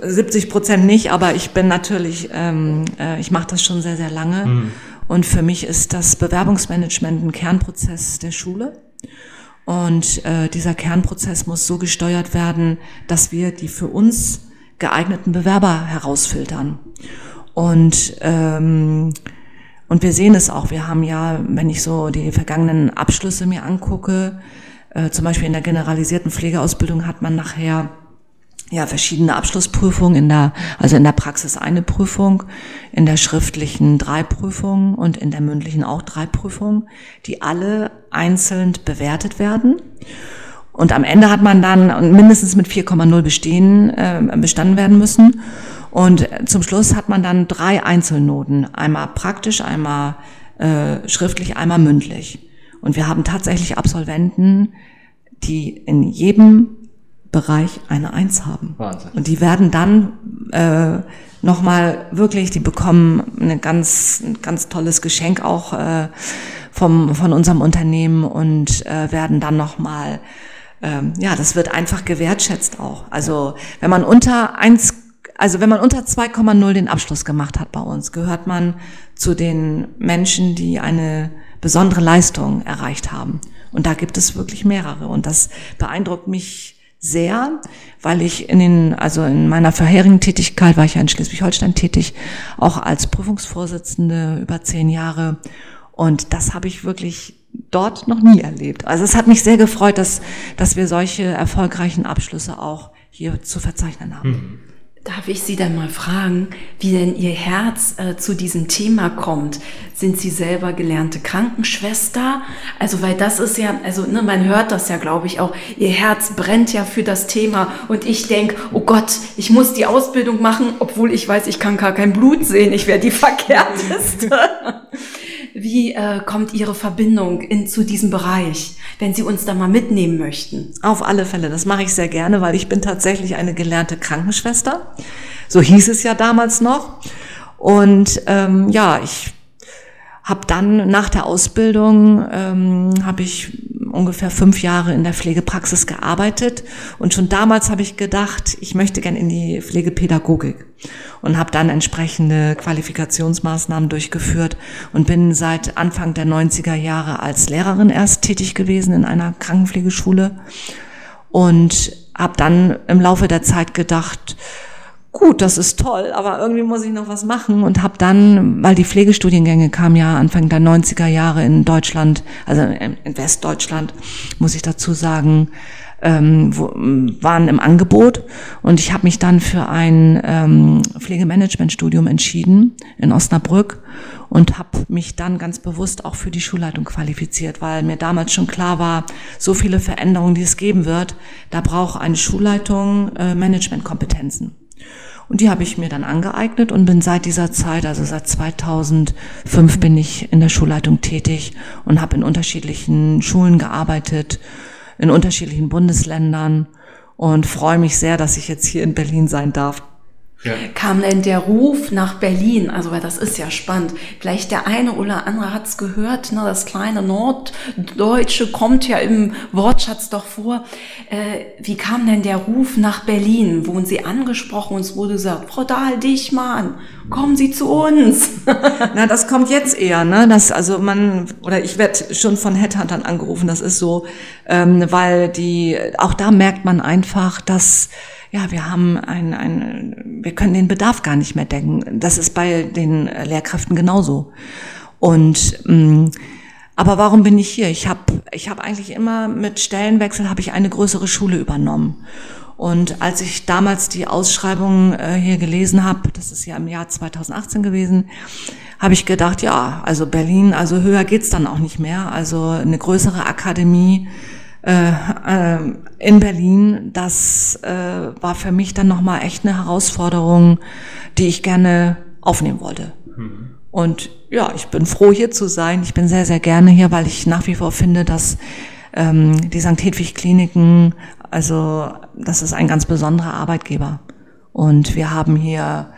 70 Prozent nicht, aber ich bin natürlich, ähm, äh, ich mache das schon sehr, sehr lange. Mhm. Und für mich ist das Bewerbungsmanagement ein Kernprozess der Schule. Und äh, dieser Kernprozess muss so gesteuert werden, dass wir die für uns geeigneten Bewerber herausfiltern. Und, ähm, und wir sehen es auch. Wir haben ja, wenn ich so die vergangenen Abschlüsse mir angucke, äh, zum Beispiel in der generalisierten Pflegeausbildung hat man nachher ja, verschiedene Abschlussprüfungen in der, also in der Praxis eine Prüfung, in der schriftlichen drei Prüfungen und in der mündlichen auch drei Prüfungen, die alle einzeln bewertet werden. Und am Ende hat man dann mindestens mit 4,0 bestehen, äh, bestanden werden müssen. Und zum Schluss hat man dann drei Einzelnoten. Einmal praktisch, einmal äh, schriftlich, einmal mündlich. Und wir haben tatsächlich Absolventen, die in jedem Bereich eine Eins haben. Wahnsinn. Und die werden dann äh, nochmal wirklich, die bekommen eine ganz, ein ganz tolles Geschenk auch äh, vom, von unserem Unternehmen und äh, werden dann nochmal ähm, ja, das wird einfach gewertschätzt auch. Also wenn man unter eins, also wenn man unter 2,0 den Abschluss gemacht hat bei uns, gehört man zu den Menschen, die eine besondere Leistung erreicht haben. Und da gibt es wirklich mehrere. Und das beeindruckt mich sehr, weil ich in den, also in meiner vorherigen Tätigkeit war ich ja in Schleswig-Holstein tätig, auch als Prüfungsvorsitzende über zehn Jahre. Und das habe ich wirklich dort noch nie erlebt. Also es hat mich sehr gefreut, dass, dass wir solche erfolgreichen Abschlüsse auch hier zu verzeichnen haben. Mhm. Darf ich Sie dann mal fragen, wie denn Ihr Herz äh, zu diesem Thema kommt? Sind Sie selber gelernte Krankenschwester? Also, weil das ist ja, also ne, man hört das ja, glaube ich, auch. Ihr Herz brennt ja für das Thema und ich denke, oh Gott, ich muss die Ausbildung machen, obwohl ich weiß, ich kann gar kein Blut sehen, ich wäre die Verkehrteste. Wie äh, kommt Ihre Verbindung in, zu diesem Bereich, wenn Sie uns da mal mitnehmen möchten? Auf alle Fälle, das mache ich sehr gerne, weil ich bin tatsächlich eine gelernte Krankenschwester. So hieß es ja damals noch. Und ähm, ja, ich habe dann nach der Ausbildung ähm, habe ich ungefähr fünf Jahre in der Pflegepraxis gearbeitet. Und schon damals habe ich gedacht, ich möchte gern in die Pflegepädagogik und habe dann entsprechende Qualifikationsmaßnahmen durchgeführt und bin seit Anfang der 90er Jahre als Lehrerin erst tätig gewesen in einer Krankenpflegeschule und habe dann im Laufe der Zeit gedacht, gut, das ist toll, aber irgendwie muss ich noch was machen und habe dann, weil die Pflegestudiengänge kamen ja Anfang der 90er Jahre in Deutschland, also in Westdeutschland, muss ich dazu sagen, ähm, wo, waren im Angebot und ich habe mich dann für ein ähm, Pflegemanagementstudium entschieden in Osnabrück und habe mich dann ganz bewusst auch für die Schulleitung qualifiziert, weil mir damals schon klar war, so viele Veränderungen, die es geben wird, da braucht eine Schulleitung äh, Managementkompetenzen. Und die habe ich mir dann angeeignet und bin seit dieser Zeit, also seit 2005 bin ich in der Schulleitung tätig und habe in unterschiedlichen Schulen gearbeitet, in unterschiedlichen Bundesländern und freue mich sehr, dass ich jetzt hier in Berlin sein darf. Ja. Kam denn der Ruf nach Berlin? Also, weil das ist ja spannend. Vielleicht der eine oder andere hat es gehört, ne, das kleine Norddeutsche kommt ja im Wortschatz doch vor. Äh, wie kam denn der Ruf nach Berlin? Wurden Sie angesprochen und es wurde gesagt, Frau Dahl Dichmann, kommen Sie zu uns. Na, das kommt jetzt eher, ne? Das, also man, oder ich werde schon von Headhuntern angerufen, das ist so, ähm, weil die, auch da merkt man einfach, dass ja, wir haben ein, ein, wir können den Bedarf gar nicht mehr decken. Das ist bei den Lehrkräften genauso. Und mm, aber warum bin ich hier? Ich habe ich hab eigentlich immer mit Stellenwechsel habe ich eine größere Schule übernommen. Und als ich damals die Ausschreibung äh, hier gelesen habe, das ist ja im Jahr 2018 gewesen, habe ich gedacht, ja, also Berlin, also höher geht's dann auch nicht mehr. Also eine größere Akademie äh, äh, in Berlin, das äh, war für mich dann nochmal echt eine Herausforderung, die ich gerne aufnehmen wollte. Mhm. Und ja, ich bin froh hier zu sein. Ich bin sehr, sehr gerne hier, weil ich nach wie vor finde, dass ähm, die St. Hedwig Kliniken, also das ist ein ganz besonderer Arbeitgeber. Und wir haben hier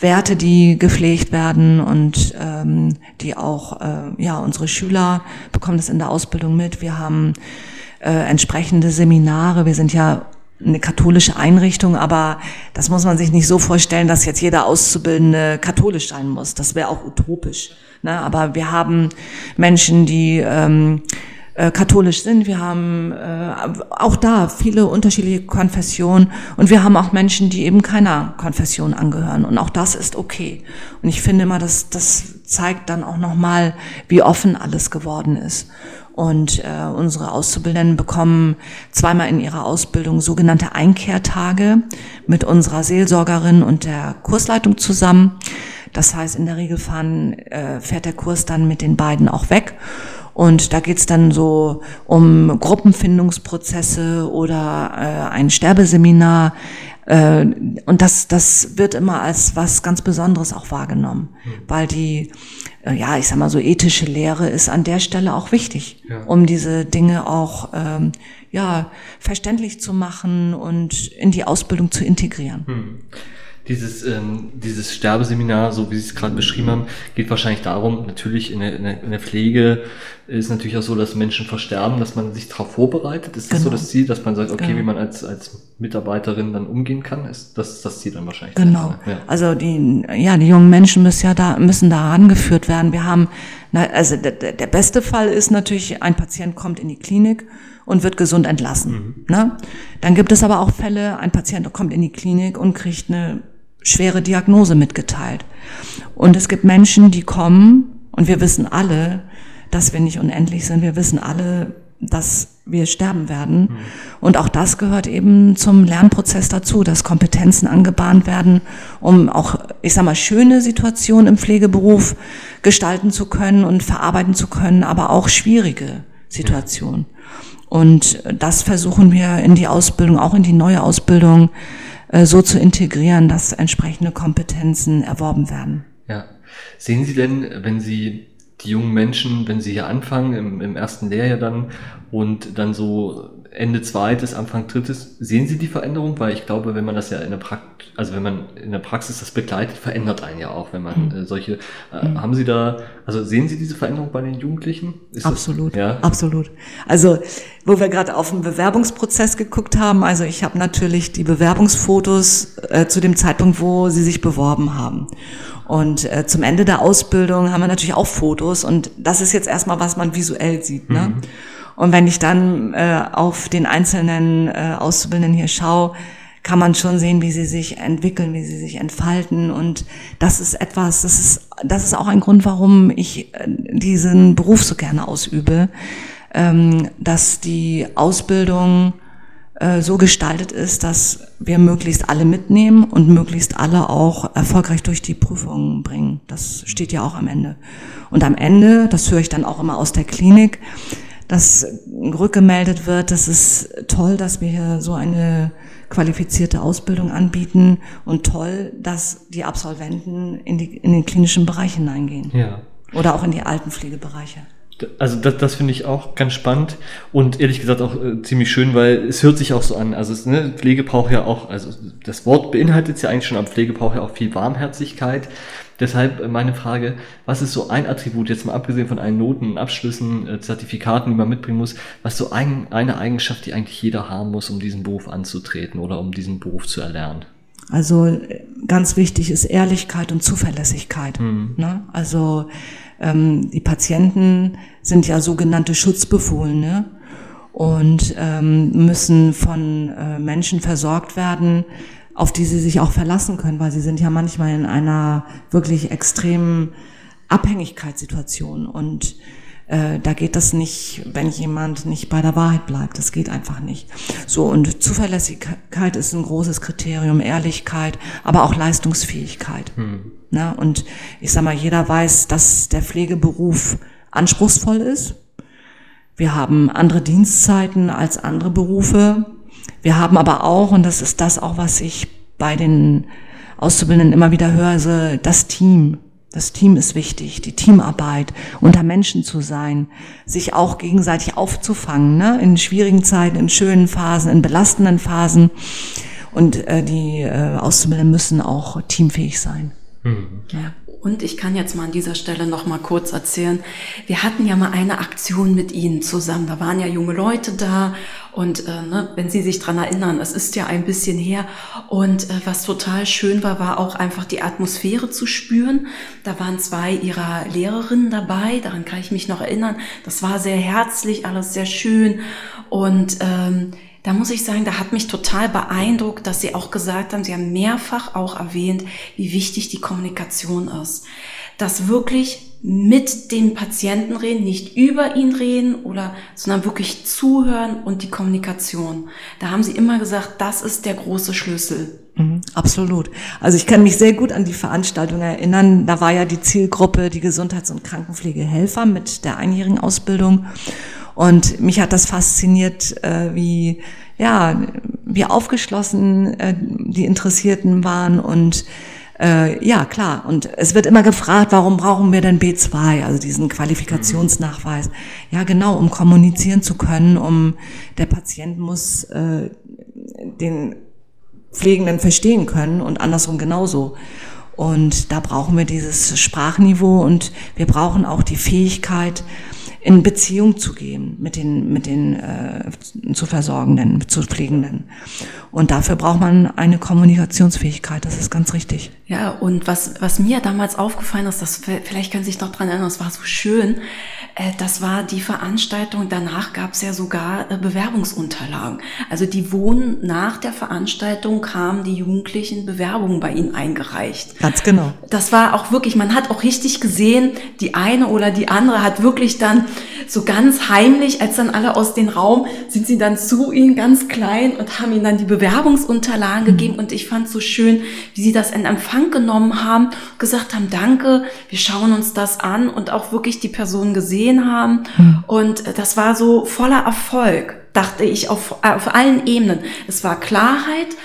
Werte, die gepflegt werden und ähm, die auch, äh, ja, unsere Schüler bekommen das in der Ausbildung mit. Wir haben äh, entsprechende Seminare. Wir sind ja eine katholische Einrichtung, aber das muss man sich nicht so vorstellen, dass jetzt jeder Auszubildende katholisch sein muss. Das wäre auch utopisch. Ne? Aber wir haben Menschen, die ähm, äh, katholisch sind. Wir haben äh, auch da viele unterschiedliche Konfessionen und wir haben auch Menschen, die eben keiner Konfession angehören. Und auch das ist okay. Und ich finde immer, dass das zeigt dann auch nochmal, wie offen alles geworden ist. Und äh, unsere Auszubildenden bekommen zweimal in ihrer Ausbildung sogenannte Einkehrtage mit unserer Seelsorgerin und der Kursleitung zusammen. Das heißt, in der Regel fahren, äh, fährt der Kurs dann mit den beiden auch weg. Und da geht's dann so um Gruppenfindungsprozesse oder äh, ein Sterbeseminar. Äh, und das, das wird immer als was ganz Besonderes auch wahrgenommen, mhm. weil die ja, ich sag mal so ethische Lehre ist an der Stelle auch wichtig, ja. um diese Dinge auch ähm, ja verständlich zu machen und in die Ausbildung zu integrieren. Hm. Dieses, ähm, dieses Sterbeseminar, so wie Sie es gerade beschrieben haben, geht wahrscheinlich darum, natürlich in der, in, der, in der Pflege ist natürlich auch so, dass Menschen versterben, dass man sich darauf vorbereitet. Ist das so genau. das Ziel, dass man sagt, okay, genau. wie man als, als Mitarbeiterin dann umgehen kann? Ist das ist das Ziel dann wahrscheinlich? Genau. Ja. Also die, ja, die jungen Menschen müssen ja da, müssen da rangeführt werden. Wir haben, na, also der, der beste Fall ist natürlich, ein Patient kommt in die Klinik und wird gesund entlassen. Mhm. Ne? Dann gibt es aber auch Fälle, ein Patient kommt in die Klinik und kriegt eine schwere Diagnose mitgeteilt. Und es gibt Menschen, die kommen, und wir wissen alle, dass wir nicht unendlich sind. Wir wissen alle, dass wir sterben werden. Mhm. Und auch das gehört eben zum Lernprozess dazu, dass Kompetenzen angebahnt werden, um auch, ich sag mal, schöne Situationen im Pflegeberuf gestalten zu können und verarbeiten zu können, aber auch schwierige Situationen. Und das versuchen wir in die Ausbildung, auch in die neue Ausbildung, so zu integrieren, dass entsprechende Kompetenzen erworben werden. Ja. Sehen Sie denn, wenn Sie die jungen Menschen, wenn sie hier anfangen, im, im ersten Lehrjahr dann und dann so Ende zweites, Anfang drittes, sehen Sie die Veränderung? Weil ich glaube, wenn man das ja in der Praxis, also wenn man in der Praxis das begleitet, verändert einen ja auch, wenn man mhm. äh, solche, äh, mhm. haben Sie da, also sehen Sie diese Veränderung bei den Jugendlichen? Ist absolut, das, ja? absolut. Also, wo wir gerade auf den Bewerbungsprozess geguckt haben, also ich habe natürlich die Bewerbungsfotos äh, zu dem Zeitpunkt, wo sie sich beworben haben. Und äh, zum Ende der Ausbildung haben wir natürlich auch Fotos und das ist jetzt erstmal, was man visuell sieht. Ne? Mhm. Und wenn ich dann äh, auf den einzelnen äh, Auszubildenden hier schaue, kann man schon sehen, wie sie sich entwickeln, wie sie sich entfalten. Und das ist etwas, das ist, das ist auch ein Grund, warum ich äh, diesen Beruf so gerne ausübe, ähm, dass die Ausbildung äh, so gestaltet ist, dass wir möglichst alle mitnehmen und möglichst alle auch erfolgreich durch die Prüfungen bringen. Das steht ja auch am Ende. Und am Ende, das höre ich dann auch immer aus der Klinik, dass rückgemeldet wird, das ist toll, dass wir hier so eine qualifizierte Ausbildung anbieten und toll, dass die Absolventen in, die, in den klinischen Bereich hineingehen. Ja. Oder auch in die Altenpflegebereiche. Also das, das finde ich auch ganz spannend und ehrlich gesagt auch äh, ziemlich schön, weil es hört sich auch so an. Also es, ne, Pflege braucht ja auch, also das Wort beinhaltet ja eigentlich schon, aber Pflege braucht ja auch viel Warmherzigkeit. Deshalb äh, meine Frage, was ist so ein Attribut, jetzt mal abgesehen von allen Noten, Abschlüssen, äh, Zertifikaten, die man mitbringen muss, was so ein, eine Eigenschaft, die eigentlich jeder haben muss, um diesen Beruf anzutreten oder um diesen Beruf zu erlernen? Also äh, ganz wichtig ist Ehrlichkeit und Zuverlässigkeit. Mhm. Ne? Also ähm, die Patienten sind ja sogenannte Schutzbefohlene und ähm, müssen von äh, Menschen versorgt werden, auf die sie sich auch verlassen können, weil sie sind ja manchmal in einer wirklich extremen Abhängigkeitssituation. Und äh, da geht das nicht, wenn jemand nicht bei der Wahrheit bleibt. Das geht einfach nicht. So, und Zuverlässigkeit ist ein großes Kriterium, Ehrlichkeit, aber auch Leistungsfähigkeit. Hm. Na, und ich sag mal, jeder weiß, dass der Pflegeberuf anspruchsvoll ist. Wir haben andere Dienstzeiten als andere Berufe. Wir haben aber auch, und das ist das auch, was ich bei den Auszubildenden immer wieder höre, das Team. Das Team ist wichtig, die Teamarbeit, unter Menschen zu sein, sich auch gegenseitig aufzufangen, ne? in schwierigen Zeiten, in schönen Phasen, in belastenden Phasen. Und äh, die äh, Auszubildenden müssen auch teamfähig sein. Mhm. Ja. Und ich kann jetzt mal an dieser Stelle noch mal kurz erzählen. Wir hatten ja mal eine Aktion mit Ihnen zusammen. Da waren ja junge Leute da und äh, ne, wenn Sie sich dran erinnern, es ist ja ein bisschen her. Und äh, was total schön war, war auch einfach die Atmosphäre zu spüren. Da waren zwei Ihrer Lehrerinnen dabei. Daran kann ich mich noch erinnern. Das war sehr herzlich, alles sehr schön und ähm, da muss ich sagen, da hat mich total beeindruckt, dass Sie auch gesagt haben, Sie haben mehrfach auch erwähnt, wie wichtig die Kommunikation ist. Dass wirklich mit den Patienten reden, nicht über ihn reden oder, sondern wirklich zuhören und die Kommunikation. Da haben Sie immer gesagt, das ist der große Schlüssel. Mhm, absolut. Also ich kann mich sehr gut an die Veranstaltung erinnern. Da war ja die Zielgruppe die Gesundheits- und Krankenpflegehelfer mit der einjährigen Ausbildung. Und mich hat das fasziniert, äh, wie, ja, wie aufgeschlossen äh, die Interessierten waren und äh, ja, klar. Und es wird immer gefragt, warum brauchen wir denn B2, also diesen Qualifikationsnachweis? Ja, genau, um kommunizieren zu können, um der Patient muss äh, den Pflegenden verstehen können und andersrum genauso. Und da brauchen wir dieses Sprachniveau und wir brauchen auch die Fähigkeit, in Beziehung zu gehen mit den, mit den äh, zu Versorgenden, zu Pflegenden. Und dafür braucht man eine Kommunikationsfähigkeit, das ist ganz richtig. Ja, und was, was mir damals aufgefallen ist, das, vielleicht können Sie sich noch dran erinnern, das war so schön, äh, das war die Veranstaltung, danach gab es ja sogar äh, Bewerbungsunterlagen. Also die wohnen nach der Veranstaltung, kamen die Jugendlichen Bewerbungen bei ihnen eingereicht. Ganz genau. Das war auch wirklich, man hat auch richtig gesehen, die eine oder die andere hat wirklich dann so ganz heimlich, als dann alle aus dem Raum, sind sie dann zu ihm ganz klein und haben ihm dann die Bewerbungsunterlagen mhm. gegeben. Und ich fand so schön, wie sie das in Empfang genommen haben, gesagt haben, danke, wir schauen uns das an und auch wirklich die Person gesehen haben. Mhm. Und das war so voller Erfolg, dachte ich, auf, auf allen Ebenen. Es war Klarheit,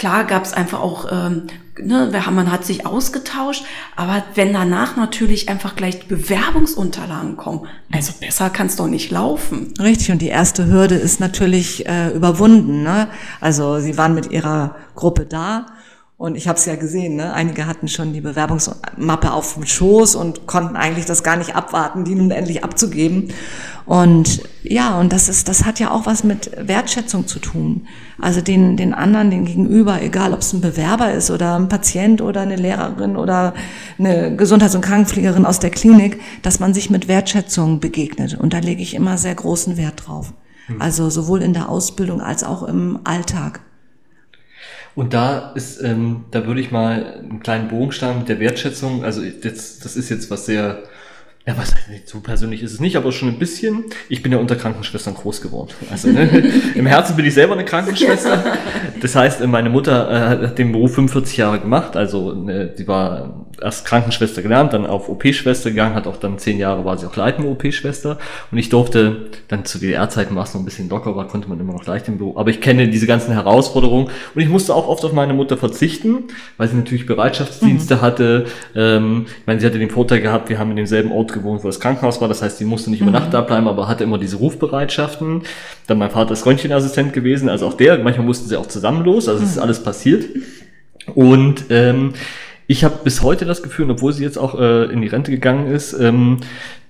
Klar gab es einfach auch, ähm, ne, man hat sich ausgetauscht, aber wenn danach natürlich einfach gleich Bewerbungsunterlagen kommen, also besser kann es doch nicht laufen. Richtig, und die erste Hürde ist natürlich äh, überwunden. Ne? Also sie waren mit ihrer Gruppe da und ich habe es ja gesehen, ne? einige hatten schon die Bewerbungsmappe auf dem Schoß und konnten eigentlich das gar nicht abwarten, die nun endlich abzugeben. Und ja, und das ist, das hat ja auch was mit Wertschätzung zu tun. Also den, den anderen, den Gegenüber, egal ob es ein Bewerber ist oder ein Patient oder eine Lehrerin oder eine Gesundheits- und Krankenpflegerin aus der Klinik, dass man sich mit Wertschätzung begegnet. Und da lege ich immer sehr großen Wert drauf. Hm. Also sowohl in der Ausbildung als auch im Alltag. Und da ist, ähm, da würde ich mal einen kleinen Bogen starten mit der Wertschätzung. Also jetzt, das ist jetzt was sehr Ja, was so persönlich ist es nicht, aber schon ein bisschen. Ich bin ja unter Krankenschwestern groß geworden. Also ne, im Herzen bin ich selber eine Krankenschwester. Das heißt, meine Mutter äh, hat den Beruf 45 Jahre gemacht. Also ne, sie war erst Krankenschwester gelernt, dann auf OP-Schwester gegangen, hat auch dann zehn Jahre war sie auch leitende OP-Schwester. Und ich durfte dann zu DDR-Zeiten war es noch ein bisschen lockerer, konnte man immer noch leicht im Beruf. Aber ich kenne diese ganzen Herausforderungen und ich musste auch oft auf meine Mutter verzichten, weil sie natürlich Bereitschaftsdienste mhm. hatte. Ähm, ich meine, sie hatte den Vorteil gehabt, wir haben in demselben Ort gewohnt, wo das Krankenhaus war. Das heißt, sie musste nicht über mhm. Nacht da bleiben, aber hatte immer diese Rufbereitschaften. Dann mein Vater ist Röntgenassistent gewesen, also auch der. Manchmal mussten sie auch zusammen los, also es ist mhm. alles passiert. Und ähm, ich habe bis heute das Gefühl, obwohl sie jetzt auch äh, in die Rente gegangen ist, ähm,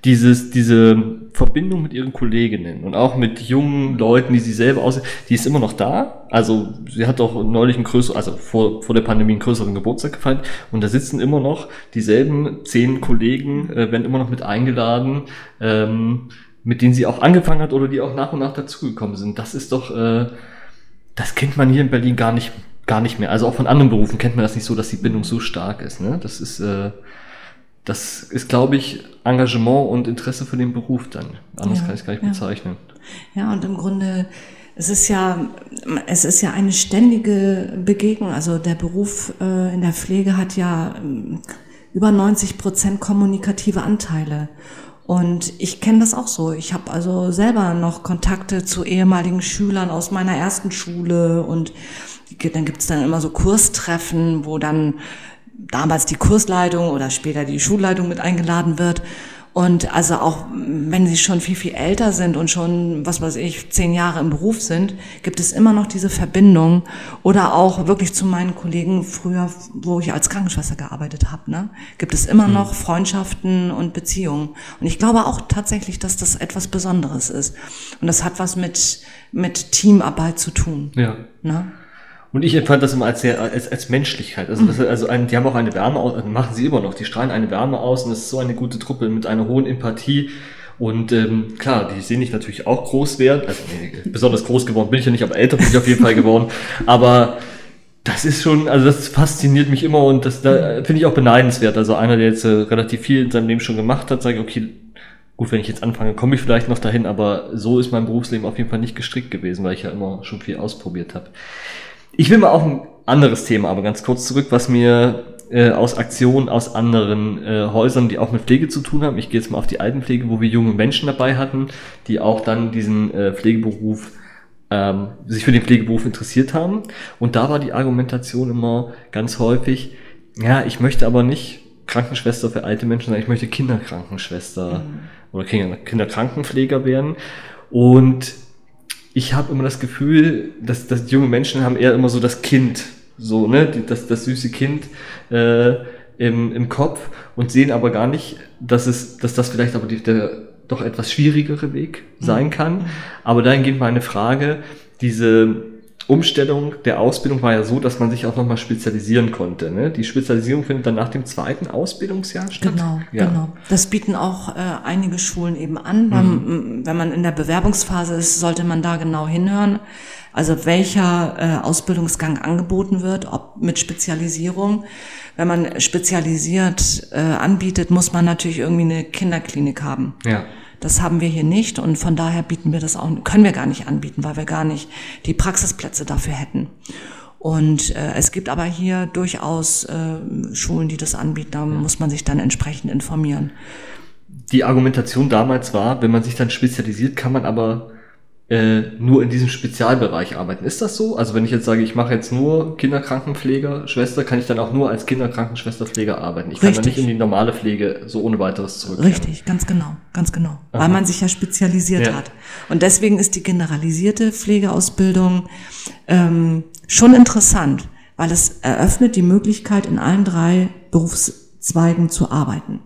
dieses, diese Verbindung mit ihren Kolleginnen und auch mit jungen Leuten, die sie selber aussehen, die ist immer noch da. Also sie hat auch neulich einen größeren, also vor, vor der Pandemie einen größeren Geburtstag gefeiert und da sitzen immer noch dieselben zehn Kollegen, äh, werden immer noch mit eingeladen, ähm, mit denen sie auch angefangen hat oder die auch nach und nach dazugekommen sind. Das ist doch, äh, das kennt man hier in Berlin gar nicht, gar nicht mehr. Also auch von anderen Berufen kennt man das nicht so, dass die Bindung so stark ist. Ne? Das ist, äh, das ist, glaube ich, Engagement und Interesse für den Beruf dann. Anders ja, kann ich es gar nicht ja. bezeichnen. Ja, und im Grunde, es ist ja, es ist ja eine ständige Begegnung. Also der Beruf äh, in der Pflege hat ja äh, über 90 Prozent kommunikative Anteile. Und ich kenne das auch so. Ich habe also selber noch Kontakte zu ehemaligen Schülern aus meiner ersten Schule und dann gibt's dann immer so Kurstreffen, wo dann damals die Kursleitung oder später die Schulleitung mit eingeladen wird. Und also auch wenn sie schon viel, viel älter sind und schon, was weiß ich, zehn Jahre im Beruf sind, gibt es immer noch diese Verbindung. Oder auch wirklich zu meinen Kollegen früher, wo ich als Krankenschwester gearbeitet habe, ne, gibt es immer mhm. noch Freundschaften und Beziehungen. Und ich glaube auch tatsächlich, dass das etwas Besonderes ist. Und das hat was mit, mit Teamarbeit zu tun. Ja. Ne? Und ich empfand das immer als sehr, als, als Menschlichkeit. Also, das, also ein, die haben auch eine Wärme aus, also machen sie immer noch, die strahlen eine Wärme aus und es ist so eine gute Truppe mit einer hohen Empathie. Und ähm, klar, die sehen ich natürlich auch groß werden. Also nee, besonders groß geworden bin ich ja nicht, aber älter bin ich auf jeden Fall geworden. Aber das ist schon, also das fasziniert mich immer und das da finde ich auch beneidenswert. Also einer, der jetzt äh, relativ viel in seinem Leben schon gemacht hat, sage ich, okay, gut, wenn ich jetzt anfange, komme ich vielleicht noch dahin, aber so ist mein Berufsleben auf jeden Fall nicht gestrickt gewesen, weil ich ja immer schon viel ausprobiert habe. Ich will mal auf ein anderes Thema, aber ganz kurz zurück, was mir äh, aus Aktionen aus anderen äh, Häusern, die auch mit Pflege zu tun haben. Ich gehe jetzt mal auf die Altenpflege, wo wir junge Menschen dabei hatten, die auch dann diesen äh, Pflegeberuf ähm, sich für den Pflegeberuf interessiert haben. Und da war die Argumentation immer ganz häufig, ja, ich möchte aber nicht Krankenschwester für alte Menschen sein, ich möchte Kinderkrankenschwester mhm. oder Kinder, Kinderkrankenpfleger werden. Und ich habe immer das Gefühl, dass, dass junge Menschen haben eher immer so das Kind, so, ne, das, das süße Kind äh, im, im Kopf und sehen aber gar nicht, dass es, dass das vielleicht aber die, der doch etwas schwierigere Weg sein mhm. kann. Aber dahingehend meine Frage, diese Umstellung der Ausbildung war ja so, dass man sich auch nochmal spezialisieren konnte. Ne? Die Spezialisierung findet dann nach dem zweiten Ausbildungsjahr statt. Genau, ja. genau. Das bieten auch äh, einige Schulen eben an. Mhm. Wenn, man in der Bewerbungsphase ist, sollte man da genau hinhören. Also welcher äh, Ausbildungsgang angeboten wird, ob mit Spezialisierung. Wenn man spezialisiert äh, anbietet, muss man natürlich irgendwie eine Kinderklinik haben. Ja. Das haben wir hier nicht und von daher bieten wir das auch, können wir gar nicht anbieten, weil wir gar nicht die Praxisplätze dafür hätten. Und äh, es gibt aber hier durchaus äh, Schulen, die das anbieten. Da muss man sich dann entsprechend informieren. Die Argumentation damals war, wenn man sich dann spezialisiert, kann man aber äh, nur in diesem Spezialbereich arbeiten. Ist das so? Also wenn ich jetzt sage, ich mache jetzt nur Kinderkrankenpfleger, Schwester, kann ich dann auch nur als Kinderkrankenschwesterpfleger arbeiten. Ich kann dann nicht in die normale Pflege so ohne weiteres zurück. Richtig, ganz genau, ganz genau. Aha. Weil man sich ja spezialisiert ja. hat. Und deswegen ist die generalisierte Pflegeausbildung ähm, schon interessant, weil es eröffnet die Möglichkeit, in allen drei Berufszweigen zu arbeiten.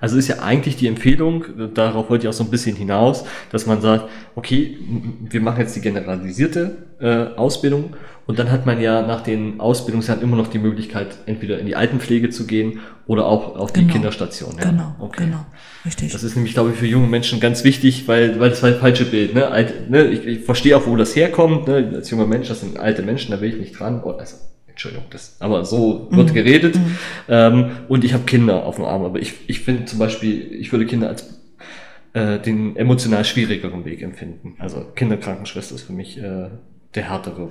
Also ist ja eigentlich die Empfehlung, darauf wollte ich auch so ein bisschen hinaus, dass man sagt, okay, wir machen jetzt die generalisierte äh, Ausbildung und dann hat man ja nach den Ausbildungsjahren immer noch die Möglichkeit, entweder in die Altenpflege zu gehen oder auch auf die genau. Kinderstation. Ja. Genau, okay. genau, richtig. Das ist nämlich, glaube ich, für junge Menschen ganz wichtig, weil, weil das war das falsche Bild. Ne? Alt, ne? Ich, ich verstehe auch, wo das herkommt. Ne? Als junger Mensch, das sind alte Menschen, da will ich nicht dran. Oh, also, Entschuldigung, das, aber so wird mhm. geredet. Mhm. Ähm, und ich habe Kinder auf dem Arm. Aber ich, ich finde zum Beispiel, ich würde Kinder als äh, den emotional schwierigeren Weg empfinden. Also Kinderkrankenschwester ist für mich äh, der härtere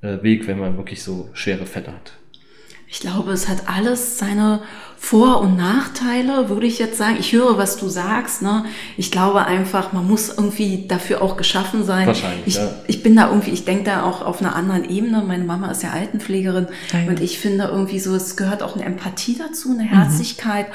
äh, Weg, wenn man wirklich so schwere Fette hat. Ich glaube, es hat alles seine Vor- und Nachteile, würde ich jetzt sagen. Ich höre, was du sagst. Ne? Ich glaube einfach, man muss irgendwie dafür auch geschaffen sein. Wahrscheinlich, ich, ja. ich bin da irgendwie, ich denke da auch auf einer anderen Ebene. Meine Mama ist ja Altenpflegerin ja, ja. und ich finde irgendwie so, es gehört auch eine Empathie dazu, eine Herzlichkeit. Mhm.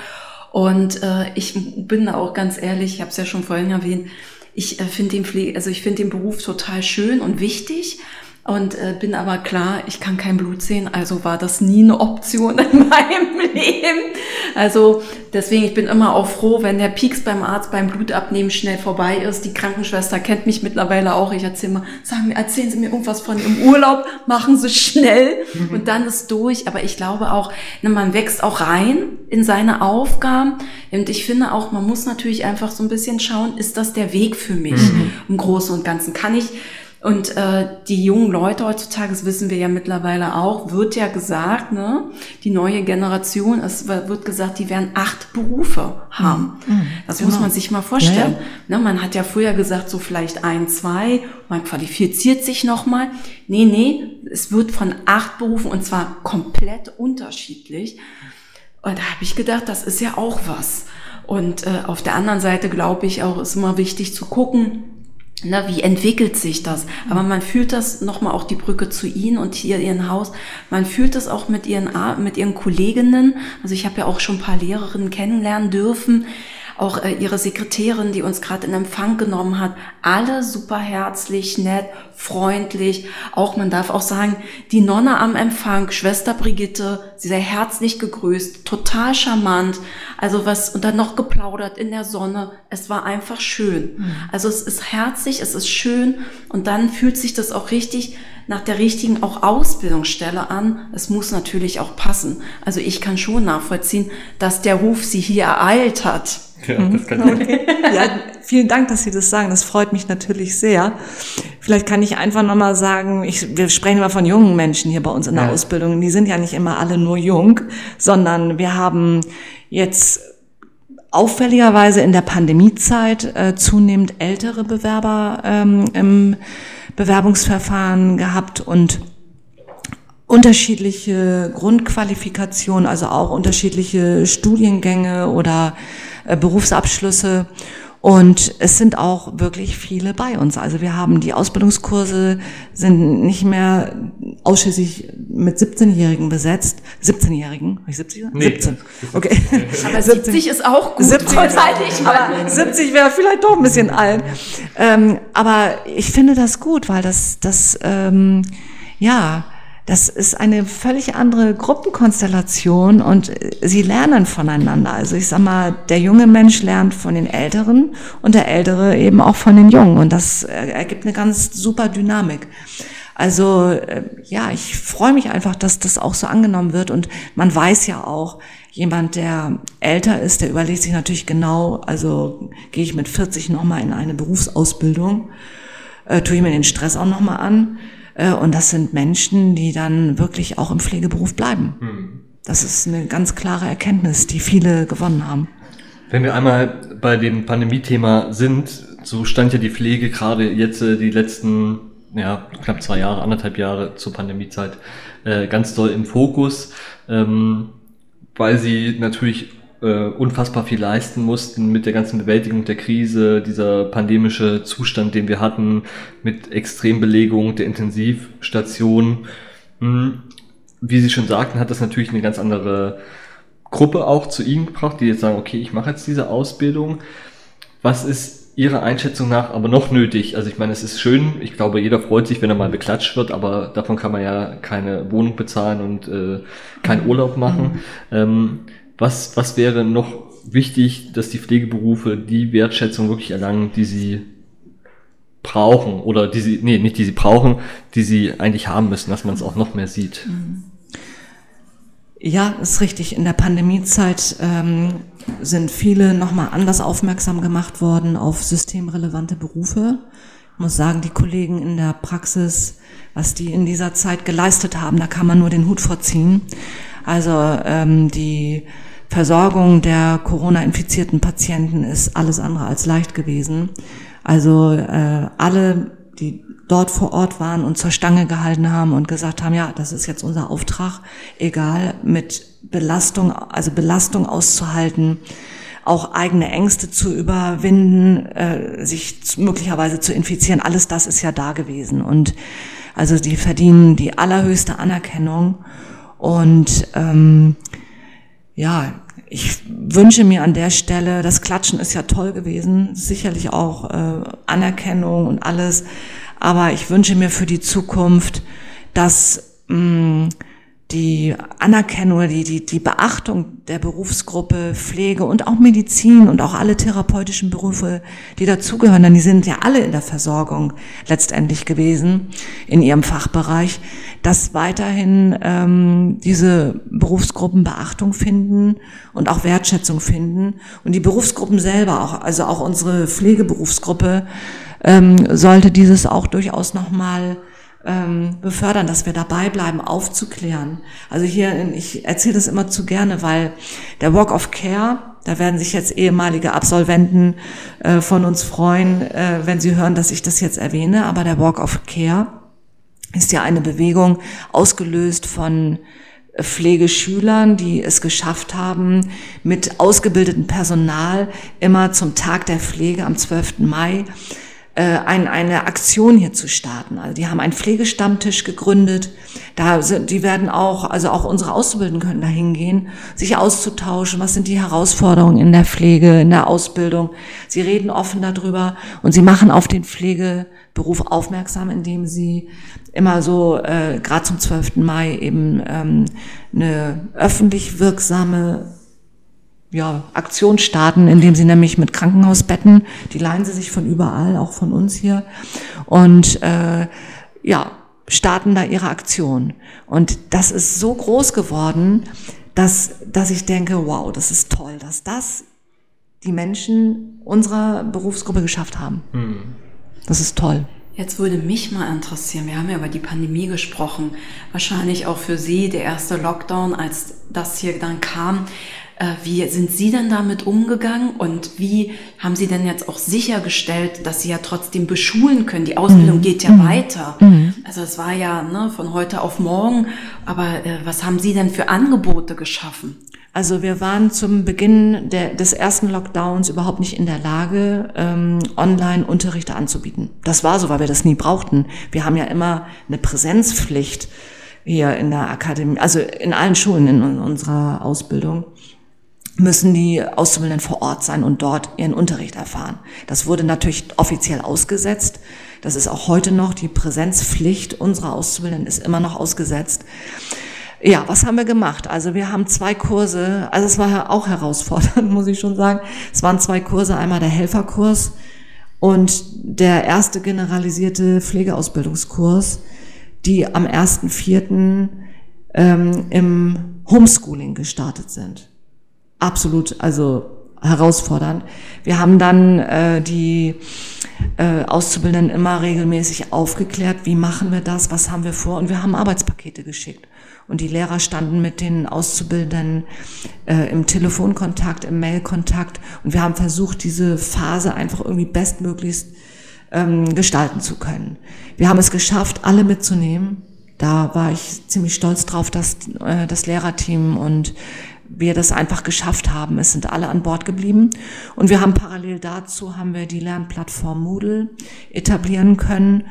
Und äh, ich bin da auch ganz ehrlich, ich habe es ja schon vorhin erwähnt, ich äh, finde den Pflege, also ich finde den Beruf total schön und wichtig und äh, bin aber klar, ich kann kein Blut sehen, also war das nie eine Option in meinem Leben. Also deswegen, ich bin immer auch froh, wenn der Pieks beim Arzt beim Blutabnehmen schnell vorbei ist. Die Krankenschwester kennt mich mittlerweile auch. Ich erzähle mal, sagen, erzählen Sie mir irgendwas von Ihrem Urlaub, machen Sie schnell mhm. und dann ist durch. Aber ich glaube auch, ne, man wächst auch rein in seine Aufgaben. Und ich finde auch, man muss natürlich einfach so ein bisschen schauen, ist das der Weg für mich mhm. im Großen und Ganzen? Kann ich und äh, die jungen Leute heutzutage, das wissen wir ja mittlerweile auch, wird ja gesagt, ne, die neue Generation, es wird gesagt, die werden acht Berufe haben. Mhm. mhm. Das genau. muss man sich mal vorstellen. Ja, ja. Ne, man hat ja früher gesagt, so vielleicht ein, zwei, man qualifiziert sich nochmal. Nee, nee, es wird von acht Berufen und zwar komplett unterschiedlich. Und da habe ich gedacht, das ist ja auch was. Und äh, auf der anderen Seite glaube ich auch, ist immer wichtig zu gucken, na, wie entwickelt sich das? Aber man fühlt das nochmal auch die Brücke zu Ihnen und hier Ihren Haus. Man fühlt das auch mit Ihren, mit Ihren Kolleginnen. Also ich habe ja auch schon ein paar Lehrerinnen kennenlernen dürfen auch äh, ihre Sekretärin, die uns gerade in Empfang genommen hat, alle super herzlich, nett, freundlich. Auch man darf auch sagen, die Nonne am Empfang, Schwester Brigitte, sie sehr herzlich gegrüßt, total charmant. Also was und dann noch geplaudert in der Sonne. Es war einfach schön. Mhm. Also es ist herzlich, es ist schön und dann fühlt sich das auch richtig nach der richtigen auch Ausbildungsstelle an. Es muss natürlich auch passen. Also ich kann schon nachvollziehen, dass der Ruf sie hier ereilt hat. Ja, mhm. das kann okay. ja, vielen Dank, dass Sie das sagen. Das freut mich natürlich sehr. Vielleicht kann ich einfach nochmal sagen, ich, wir sprechen immer von jungen Menschen hier bei uns in der ja. Ausbildung. Die sind ja nicht immer alle nur jung, sondern wir haben jetzt auffälligerweise in der Pandemiezeit äh, zunehmend ältere Bewerber ähm, im Bewerbungsverfahren gehabt und unterschiedliche Grundqualifikationen, also auch unterschiedliche Studiengänge oder äh, Berufsabschlüsse. Und es sind auch wirklich viele bei uns. Also wir haben die Ausbildungskurse sind nicht mehr ausschließlich mit 17-Jährigen besetzt. 17-Jährigen? Habe ich 70? Nee, 17. Okay. Aber 70 ist auch gut. 70, aber 70 wäre vielleicht doch ein bisschen alt. Ähm, aber ich finde das gut, weil das, das ähm, ja, das ist eine völlig andere Gruppenkonstellation und sie lernen voneinander. Also ich sag mal, der junge Mensch lernt von den Älteren und der Ältere eben auch von den Jungen und das ergibt eine ganz super Dynamik. Also äh, ja, ich freue mich einfach, dass das auch so angenommen wird und man weiß ja auch, jemand, der älter ist, der überlegt sich natürlich genau, also gehe ich mit 40 nochmal in eine Berufsausbildung, äh, tue ich mir den Stress auch nochmal an äh, und das sind Menschen, die dann wirklich auch im Pflegeberuf bleiben. Hm. Das ist eine ganz klare Erkenntnis, die viele gewonnen haben. Wenn wir einmal bei dem Pandemie-Thema sind, so stand ja die Pflege gerade jetzt äh, die letzten ja, knapp zwei Jahre, anderthalb Jahre zur Pandemiezeit äh, ganz doll im Fokus, ähm, weil sie natürlich äh, unfassbar viel leisten mussten mit der ganzen Bewältigung der Krise, dieser pandemische Zustand, den wir hatten, mit Extrembelegung der Intensivstation. Hm. Wie Sie schon sagten, hat das natürlich eine ganz andere Gruppe auch zu Ihnen gebracht, die jetzt sagen, okay, ich mache jetzt diese Ausbildung. Was ist Ihrer Einschätzung nach aber noch nötig? Also ich meine, es ist schön, ich glaube, jeder freut sich, wenn er mal beklatscht wird, aber davon kann man ja keine Wohnung bezahlen und äh, keinen Urlaub machen. Mhm. Ähm, was, was wäre noch wichtig, dass die Pflegeberufe die Wertschätzung wirklich erlangen, die sie brauchen oder die sie, nee, nicht die sie brauchen, die sie eigentlich haben müssen, dass man es auch noch mehr sieht? Mhm. Ja, ist richtig. In der Pandemiezeit ähm, sind viele nochmal anders aufmerksam gemacht worden auf systemrelevante Berufe. muss sagen, die Kollegen in der Praxis, was die in dieser Zeit geleistet haben, da kann man nur den Hut vorziehen. Also ähm, die Versorgung der Corona-infizierten Patienten ist alles andere als leicht gewesen. Also äh, alle, die dort vor Ort waren und zur Stange gehalten haben und gesagt haben, ja, das ist jetzt unser Auftrag, egal mit Belastung, also Belastung auszuhalten, auch eigene Ängste zu überwinden, äh, sich möglicherweise zu infizieren, alles das ist ja da gewesen. Und also die verdienen die allerhöchste Anerkennung. Und ähm, ja, ich wünsche mir an der Stelle, das Klatschen ist ja toll gewesen, sicherlich auch äh, Anerkennung und alles, aber ich wünsche mir für die Zukunft, dass mh, die Anerkennung oder die, die, die Beachtung der Berufsgruppe Pflege und auch Medizin und auch alle therapeutischen Berufe, die dazugehören, denn die sind ja alle in der Versorgung letztendlich gewesen in ihrem Fachbereich, dass weiterhin ähm, diese Berufsgruppen Beachtung finden und auch Wertschätzung finden und die Berufsgruppen selber auch, also auch unsere Pflegeberufsgruppe ähm, sollte dieses auch durchaus nochmal ähm, befördern, dass wir dabei bleiben, aufzuklären. Also hier, ich erzähle das immer zu gerne, weil der Walk of Care, da werden sich jetzt ehemalige Absolventen äh, von uns freuen, äh, wenn sie hören, dass ich das jetzt erwähne, aber der Walk of Care ist ja eine Bewegung ausgelöst von Pflegeschülern, die es geschafft haben, mit ausgebildetem Personal immer zum Tag der Pflege am 12. Mai äh, ein, eine Aktion hier zu starten. Also die haben einen Pflegestammtisch gegründet. Da sind, die werden auch, also auch unsere Auszubildenden können da hingehen, sich auszutauschen. Was sind die Herausforderungen in der Pflege, in der Ausbildung? Sie reden offen darüber und sie machen auf den Pflegeberuf aufmerksam, indem sie immer so, äh, gerade zum 12. Mai eben ähm, eine öffentlich wirksame ja, Aktion starten, indem sie nämlich mit Krankenhausbetten, die leihen sie sich von überall, auch von uns hier, und äh, ja, starten da ihre Aktion. Und das ist so groß geworden, dass, dass ich denke, wow, das ist toll, dass das die Menschen unserer Berufsgruppe geschafft haben. Mhm. Das ist toll. Jetzt würde mich mal interessieren, wir haben ja über die Pandemie gesprochen, wahrscheinlich auch für Sie der erste Lockdown, als das hier dann kam. Äh, wie sind Sie denn damit umgegangen und wie haben Sie denn jetzt auch sichergestellt, dass Sie ja trotzdem beschulen können? Die Ausbildung mhm. geht ja mhm. weiter. Mhm. Also es war ja ne, von heute auf morgen. Aber äh, was haben Sie denn für Angebote geschaffen? Also wir waren zum Beginn der, des ersten Lockdowns überhaupt nicht in der Lage, ähm, Online-Unterrichte anzubieten. Das war so, weil wir das nie brauchten. Wir haben ja immer eine Präsenzpflicht hier in der Akademie, also in allen Schulen in unserer Ausbildung müssen die Auszubildenden vor Ort sein und dort ihren Unterricht erfahren. Das wurde natürlich offiziell ausgesetzt. Das ist auch heute noch die Präsenzpflicht unserer Auszubildenden ist immer noch ausgesetzt. Ja, was haben wir gemacht? Also wir haben zwei Kurse, also es war auch herausfordernd, muss ich schon sagen. Es waren zwei Kurse, einmal der Helferkurs und der erste generalisierte Pflegeausbildungskurs, die am 1.4. Ähm, im Homeschooling gestartet sind absolut, also herausfordernd. Wir haben dann äh, die äh, Auszubildenden immer regelmäßig aufgeklärt, wie machen wir das, was haben wir vor und wir haben Arbeitspakete geschickt. Und die Lehrer standen mit den Auszubildenden äh, im Telefonkontakt, im Mailkontakt und wir haben versucht, diese Phase einfach irgendwie bestmöglichst ähm, gestalten zu können. Wir haben es geschafft, alle mitzunehmen. Da war ich ziemlich stolz drauf, dass äh, das Lehrerteam und wir das einfach geschafft haben. Es sind alle an Bord geblieben. Und wir haben parallel dazu haben wir die Lernplattform Moodle etablieren können.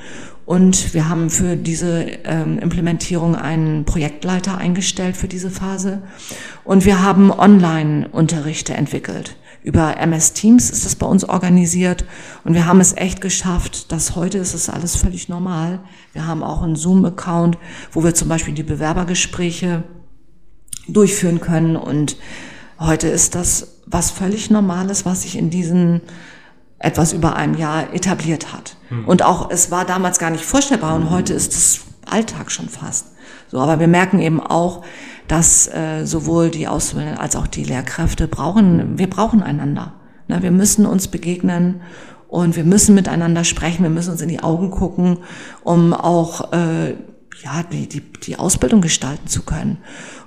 Und wir haben für diese ähm, Implementierung einen Projektleiter eingestellt für diese Phase. Und wir haben Online-Unterrichte entwickelt. Über MS Teams ist das bei uns organisiert. Und wir haben es echt geschafft, dass heute ist es alles völlig normal. Wir haben auch einen Zoom-Account, wo wir zum Beispiel die Bewerbergespräche durchführen können. Und heute ist das was völlig Normales, was sich in diesen etwas über einem Jahr etabliert hat. Mhm. Und auch, es war damals gar nicht vorstellbar und heute ist es Alltag schon fast. So, aber wir merken eben auch, dass äh, sowohl die Auszubildenden als auch die Lehrkräfte brauchen, wir brauchen einander. Ne, wir müssen uns begegnen Und wir müssen miteinander sprechen, wir müssen uns in die Augen gucken, um auch äh, ja, die, die, die Ausbildung gestalten zu können.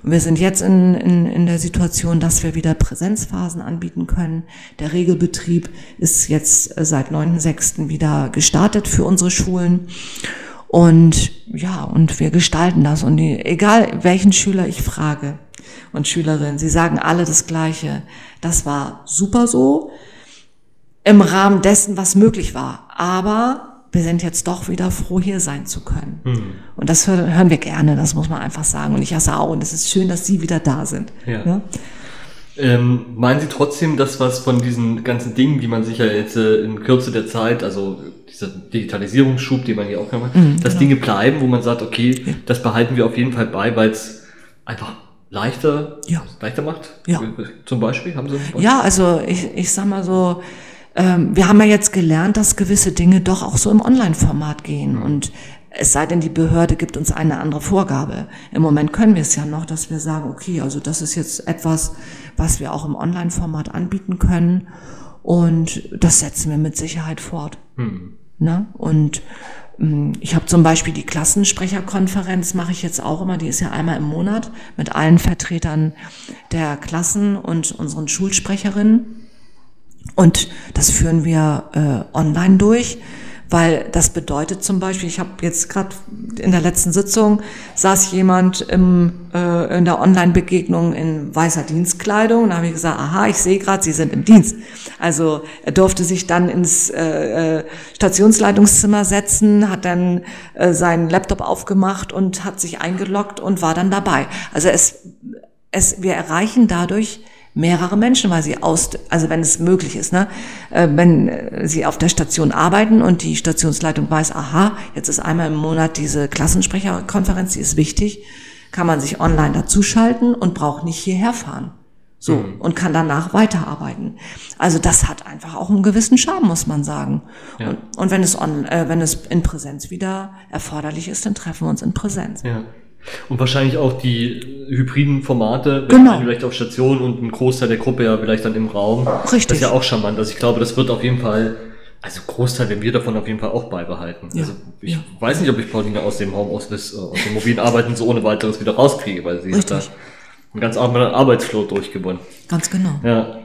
Und wir sind jetzt in, in, in der Situation, dass wir wieder Präsenzphasen anbieten können. Der Regelbetrieb ist jetzt seit 9.6. wieder gestartet für unsere Schulen. Und ja, und wir gestalten das. Und die, egal welchen Schüler ich frage und Schülerinnen, sie sagen alle das Gleiche. Das war super so im Rahmen dessen, was möglich war. Aber wir sind jetzt doch wieder froh, hier sein zu können. Mhm. Und das hören wir gerne, das muss man einfach sagen. Und ich hasse auch. Und es ist schön, dass Sie wieder da sind. Ja. ja? Ähm, meinen Sie trotzdem, dass was von diesen ganzen Dingen, die man sich ja jetzt äh, in Kürze der Zeit, also dieser Digitalisierungsschub, den man hier auch gemacht hat, mhm, dass genau. Dinge bleiben, wo man sagt, okay, ja. das behalten wir auf jeden Fall bei, weil es einfach leichter, leichter macht? Ja. Zum Beispiel, haben Sie Beispiel? Ja, also ich, ich sag mal so, ähm, wir haben ja jetzt gelernt, dass gewisse Dinge doch auch so im Online-Format gehen. Mhm. Und es sei denn, die Behörde gibt uns eine andere Vorgabe. Im Moment können wir es ja noch, dass wir sagen, okay, also das ist jetzt etwas, was wir auch im Online-Format anbieten können. Und das setzen wir mit Sicherheit fort. Mhm. Ne? Und ähm, ich habe zum Beispiel die Klassensprecherkonferenz, mache ich jetzt auch immer, die ist ja einmal im Monat mit allen Vertretern der Klassen und unseren Schulsprecherinnen. Und das führen wir äh, online durch, weil das bedeutet zum Beispiel, ich habe jetzt gerade in der letzten Sitzung saß jemand im, äh, in der Online-Begegnung in weißer Dienstkleidung. Da habe ich gesagt, aha, ich sehe gerade, Sie sind im Dienst. Also er durfte sich dann ins äh, äh, Stationsleitungszimmer setzen, hat dann äh, seinen Laptop aufgemacht und hat sich eingeloggt und war dann dabei. Also es, es, wir erreichen dadurch mehrere Menschen, weil sie aus, also wenn es möglich ist, ne, äh, wenn äh, sie auf der Station arbeiten und die Stationsleitung weiß, aha, jetzt ist einmal im Monat diese Klassensprecherkonferenz, die ist wichtig, kann man sich online dazuschalten und braucht nicht hierher fahren. So, mhm. und kann danach weiterarbeiten. Also das hat einfach auch einen gewissen Charme, muss man sagen. Ja. Und, und, wenn es on, äh, wenn es in Präsenz wieder erforderlich ist, dann treffen wir uns in Präsenz. Ja. Und wahrscheinlich auch die hybriden Formate, genau. vielleicht auf Station und ein Großteil der Gruppe ja vielleicht dann im Raum. Richtig. Das ist ja auch charmant. Also ich glaube, das wird auf jeden Fall, also Großteil werden wir davon auf jeden Fall auch beibehalten. Ja. Also ich ja. weiß nicht, ob ich Pauline aus dem Homeoffice, äh, aus dem mobilen Arbeiten so ohne weiteres wieder rauskriege, weil sie Richtig. hat da einen ganz anderen Arbeitsflow durchgewonnen. Ganz genau. Ja.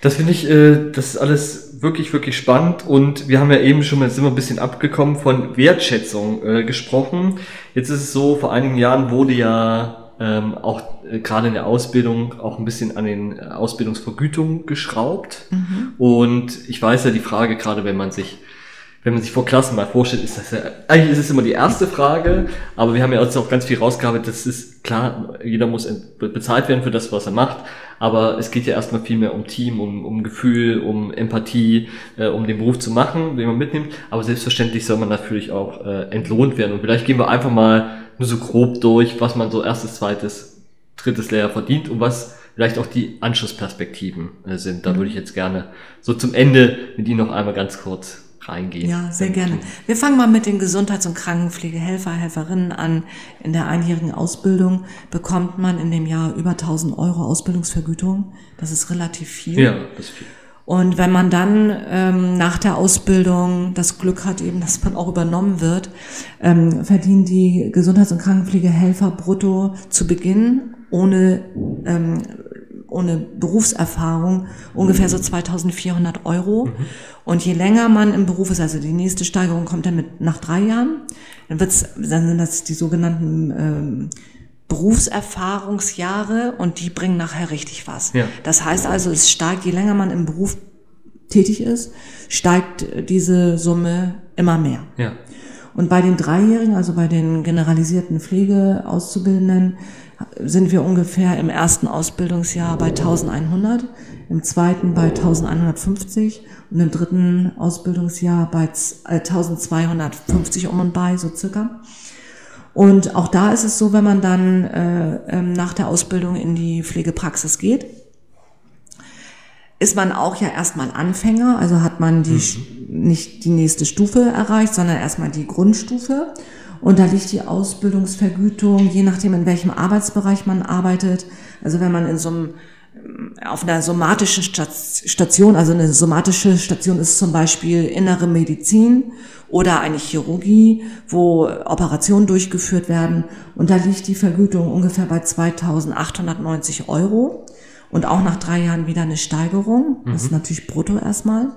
Das finde ich, äh, das ist alles wirklich, wirklich spannend und wir haben ja eben schon mal, sind wir ein bisschen abgekommen von Wertschätzung äh, gesprochen. Jetzt ist es so, vor einigen Jahren wurde ja ähm, auch äh, gerade in der Ausbildung auch ein bisschen an den äh, Ausbildungsvergütungen geschraubt. Mhm. Und ich weiß ja die Frage, gerade wenn man sich wenn man sich vor Klassen mal vorstellt, ist das ja, eigentlich ist es immer die erste Frage, aber wir haben ja jetzt auch ganz viel rausgearbeitet, das ist klar, jeder muss bezahlt werden für das, was er macht, aber es geht ja erstmal viel mehr um Team, um, um Gefühl, um Empathie, äh, um den Beruf zu machen, den man mitnimmt, aber selbstverständlich soll man natürlich auch äh, entlohnt werden und vielleicht gehen wir einfach mal nur so grob durch, was man so erstes, zweites, drittes Lehrjahr verdient und was vielleicht auch die Anschlussperspektiven äh, sind. Da mhm. würde ich jetzt gerne so zum Ende mit Ihnen noch einmal ganz kurz reingehen. Ja, sehr gerne. Wir fangen mal mit den Gesundheits- und Krankenpflegehelfer, Helferinnen an. In der einjährigen Ausbildung bekommt man in dem Jahr über 1000 Euro Ausbildungsvergütung. Das ist relativ viel. Ja, das ist viel. Und wenn man dann ähm, nach der Ausbildung das Glück hat, eben, dass man auch übernommen wird, ähm, verdienen die Gesundheits- und Krankenpflegehelfer brutto zu Beginn ohne ähm, ohne Berufserfahrung ungefähr so 2400 Euro. Mhm. Und je länger man im Beruf ist, also die nächste Steigerung kommt dann mit nach drei Jahren, dann wird's, dann sind das die sogenannten ähm, Berufserfahrungsjahre und die bringen nachher richtig was. Ja. Das heißt also, es steigt, je länger man im Beruf tätig ist, steigt diese Summe immer mehr. Ja. Und bei den Dreijährigen, also bei den generalisierten Pflegeauszubildenden, sind wir ungefähr im ersten Ausbildungsjahr bei 1100, im zweiten bei 1150 und im dritten Ausbildungsjahr bei 1250 um und bei, so circa. Und auch da ist es so, wenn man dann äh, ähm, nach der Ausbildung in die Pflegepraxis geht, ist man auch ja erstmal Anfänger, also hat man die, mhm. nicht die nächste Stufe erreicht, sondern erstmal die Grundstufe. Und da liegt die Ausbildungsvergütung, je nachdem, in welchem Arbeitsbereich man arbeitet. Also wenn man in so einem auf einer somatischen Station, also eine somatische Station ist zum Beispiel innere Medizin oder eine Chirurgie, wo Operationen durchgeführt werden. Und da liegt die Vergütung ungefähr bei 2.890 Euro und auch nach drei Jahren wieder eine Steigerung. Das ist mhm. natürlich brutto erstmal.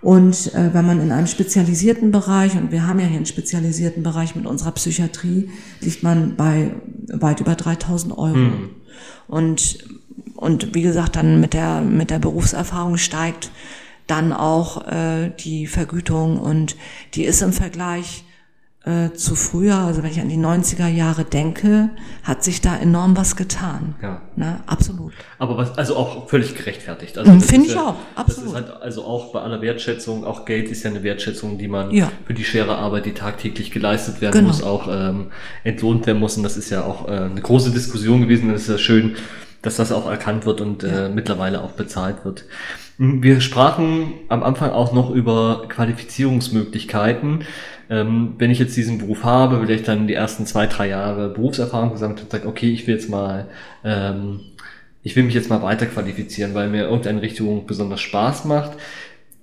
Und äh, wenn man in einem spezialisierten Bereich, und wir haben ja hier einen spezialisierten Bereich mit unserer Psychiatrie, liegt man bei weit über 3000 Euro. Mhm. Und, und wie gesagt, dann mit der, mit der Berufserfahrung steigt dann auch äh, die Vergütung und die ist im Vergleich äh, zu früher, also wenn ich an die 90er Jahre denke, hat sich da enorm was getan. Ja. Ne? Absolut. Aber was, also auch völlig gerechtfertigt. Also mhm, Finde ich ja, auch, absolut. Das ist halt also auch bei aller Wertschätzung, auch Geld ist ja eine Wertschätzung, die man ja. für die schwere Arbeit, die tagtäglich geleistet werden genau. muss, auch ähm, entlohnt werden muss. Und das ist ja auch äh, eine große Diskussion gewesen. Und es ist ja schön, dass das auch erkannt wird und äh, ja. äh, mittlerweile auch bezahlt wird. Wir sprachen am Anfang auch noch über Qualifizierungsmöglichkeiten. Ähm, wenn ich jetzt diesen Beruf habe, will ich dann die ersten zwei, drei Jahre Berufserfahrung gesammelt und sage, okay, ich will jetzt mal, ähm, ich will mich jetzt mal weiter qualifizieren, weil mir irgendeine Richtung besonders Spaß macht.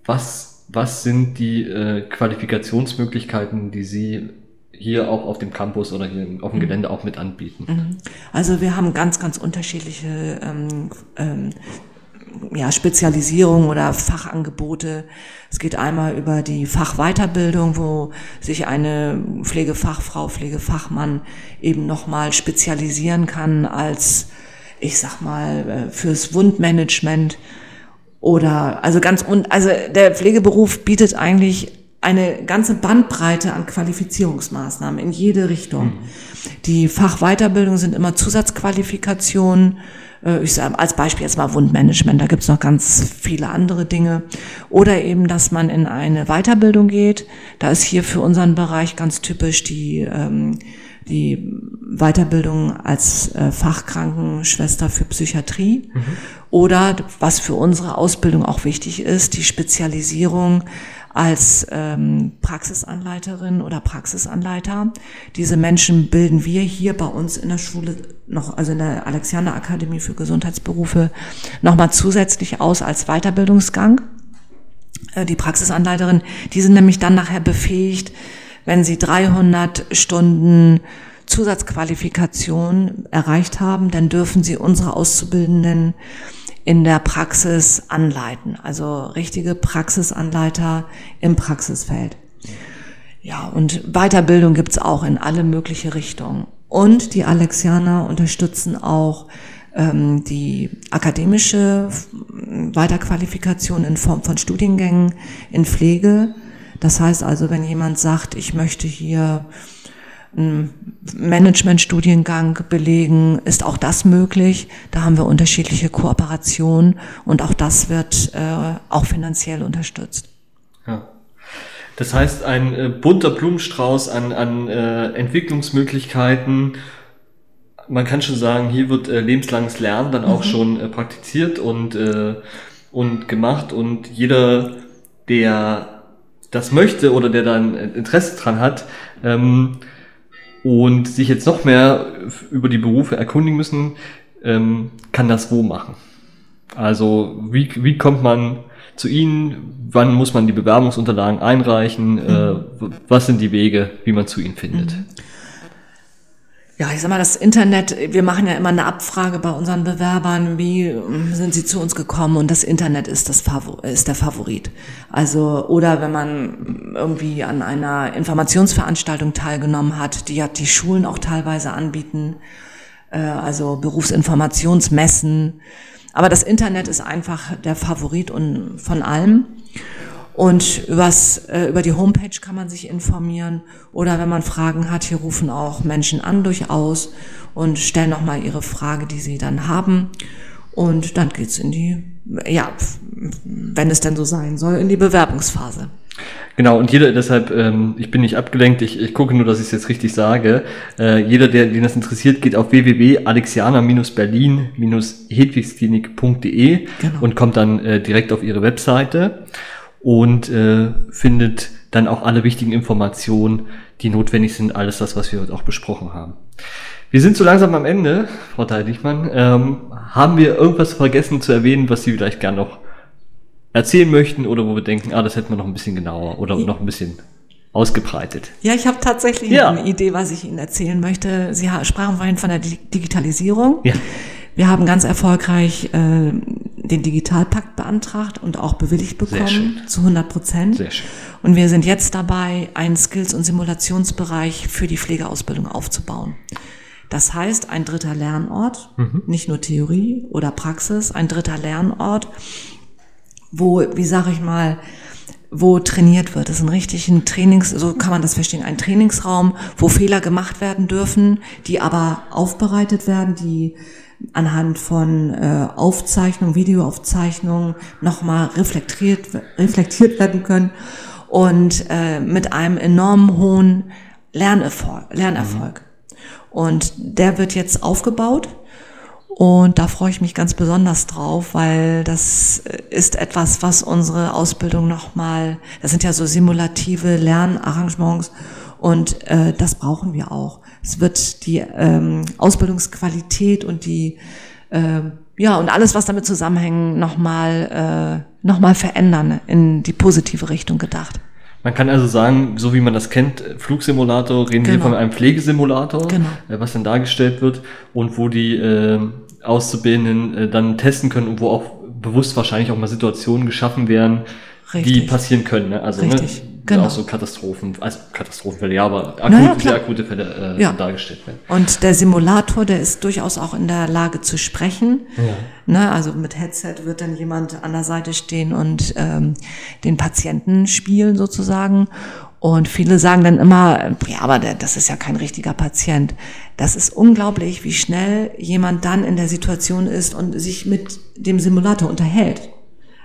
Was, was sind die äh, Qualifikationsmöglichkeiten, die Sie hier auch auf dem Campus oder hier auf dem mhm. Gelände auch mit anbieten? Mhm. Also wir haben ganz, ganz unterschiedliche ähm, ähm, ja, Spezialisierung oder Fachangebote. Es geht einmal über die Fachweiterbildung, wo sich eine Pflegefachfrau, Pflegefachmann eben nochmal spezialisieren kann als, ich sag mal, äh, fürs Wundmanagement oder, also ganz, und, also der Pflegeberuf bietet eigentlich eine ganze Bandbreite an Qualifizierungsmaßnahmen in jede Richtung. Mhm. Die Fachweiterbildung sind immer Zusatzqualifikationen, ich sage als Beispiel jetzt mal Wundmanagement, da gibt's noch ganz viele andere Dinge. Oder eben, dass man in eine Weiterbildung geht. Da ist hier für unseren Bereich ganz typisch die, ähm, die Weiterbildung als äh, Fachkrankenschwester für Psychiatrie. Mhm. Oder was für unsere Ausbildung auch wichtig ist, die Spezialisierung als ähm, Praxisanleiterin oder Praxisanleiter. Diese Menschen bilden wir hier bei uns in der Schule noch, also in der Alexiander Akademie für Gesundheitsberufe, nochmal zusätzlich aus als Weiterbildungsgang. Äh, die Praxisanleiterin, die sind nämlich dann nachher befähigt, wenn sie 300 Stunden Zusatzqualifikation erreicht haben, dann dürfen sie unsere Auszubildenden in der Praxis anleiten, also richtige Praxisanleiter im Praxisfeld. Ja, und Weiterbildung gibt's auch in alle mögliche Richtungen. Und die Alexianer unterstützen auch ähm, die akademische Weiterqualifikation in Form von Studiengängen in Pflege. Das heißt also, wenn jemand sagt, ich möchte hier Managementstudiengang belegen, ist auch das möglich. Da haben wir unterschiedliche Kooperationen und auch das wird äh, auch finanziell unterstützt. Ja. Das heißt, ein äh, bunter Blumenstrauß an, an äh, Entwicklungsmöglichkeiten. Man kann schon sagen, hier wird äh, lebenslanges Lernen dann auch mhm. schon äh, praktiziert und, äh, und gemacht und jeder, der das möchte oder der dann Interesse dran hat, ähm, und sich jetzt noch mehr über die Berufe erkundigen müssen, ähm, kann das wo machen? Also wie, wie kommt man zu Ihnen? Wann muss man die Bewerbungsunterlagen einreichen? Äh, mhm. Äh, was sind die Wege, wie man zu Ihnen findet? Mhm. Ja, ich sag mal, das Internet, wir machen ja immer eine Abfrage bei unseren Bewerbern, wie ähm, sind sie zu uns gekommen und das Internet ist das Favor ist der Favorit. Also, oder wenn man irgendwie an einer Informationsveranstaltung teilgenommen hat, die ja die Schulen auch teilweise anbieten, äh, also Berufsinformationsmessen. Aber das Internet ist einfach der Favorit und von allem. Und übers, äh, über die Homepage kann man sich informieren. Oder wenn man Fragen hat, hier rufen auch Menschen an durchaus und stellen nochmal ihre Frage, die sie dann haben. Und dann geht's in die, ja, wenn es denn so sein soll, in die Bewerbungsphase. Genau, und jeder, deshalb, ähm, ich bin nicht abgelenkt, ich, ich gucke nur, dass ich es jetzt richtig sage. Äh, jeder, der, den das interessiert, geht auf www.alexianer-berlin-hedwigsklinik.de genau. und kommt dann äh, direkt auf ihre Webseite und äh, findet dann auch alle wichtigen Informationen, die notwendig sind, alles das, was wir heute auch besprochen haben. Wir sind so langsam am Ende, Frau Deichmann. Ähm, haben wir irgendwas vergessen zu erwähnen, was Sie vielleicht gerne noch erzählen möchten oder wo wir denken, ah, das hätten wir noch ein bisschen genauer oder noch ein bisschen ausgebreitet? Ja, ich habe tatsächlich Ja. eine Idee, was ich Ihnen erzählen möchte. Sie sprachen vorhin von der Di- Digitalisierung. Ja. Wir haben ganz erfolgreich äh, den Digitalpakt beantragt und auch bewilligt bekommen zu 100 Prozent. Sehr schön. Und wir sind jetzt dabei, einen Skills- und Simulationsbereich für die Pflegeausbildung aufzubauen. Das heißt, ein dritter Lernort, nicht nur Theorie oder Praxis, ein dritter Lernort, wo, wie sage ich mal, wo trainiert wird. Das ist ein richtigen Trainings, so kann man das verstehen, ein Trainingsraum, wo Fehler gemacht werden dürfen, die aber aufbereitet werden, die anhand von äh, Aufzeichnungen, Videoaufzeichnungen nochmal reflektiert, reflektiert werden können und äh, mit einem enorm hohen Lernerfolg. Lernerfolg. Und der wird jetzt aufgebaut. Und da freue ich mich ganz besonders drauf, weil das ist etwas, was unsere Ausbildung nochmal, das sind ja so simulative Lernarrangements und äh, das brauchen wir auch. Es wird die ähm, Ausbildungsqualität und die, äh, ja, und alles, was damit zusammenhängt, nochmal äh, noch mal verändern, in die positive Richtung gedacht. Man kann also sagen, so wie man das kennt, äh, Flugsimulator, reden wir Genau. von einem Pflegesimulator, Genau. äh, was dann dargestellt wird und wo die äh, Auszubildenden äh, dann testen können und wo auch bewusst wahrscheinlich auch mal Situationen geschaffen werden, die Richtig. passieren können. Ne? Also Richtig, ne, genau. auch so Katastrophen, also Katastrophenfälle, ja, aber akut, Naja, sehr akute Fälle äh, Ja. dargestellt werden. Und der Simulator, der ist durchaus auch in der Lage zu sprechen. Ne, also mit Headset wird dann jemand an der Seite stehen und ähm, den Patienten spielen sozusagen. Und viele sagen dann immer, äh, ja, aber der, das ist ja kein richtiger Patient. Das ist unglaublich, wie schnell jemand dann in der Situation ist und sich mit dem Simulator unterhält.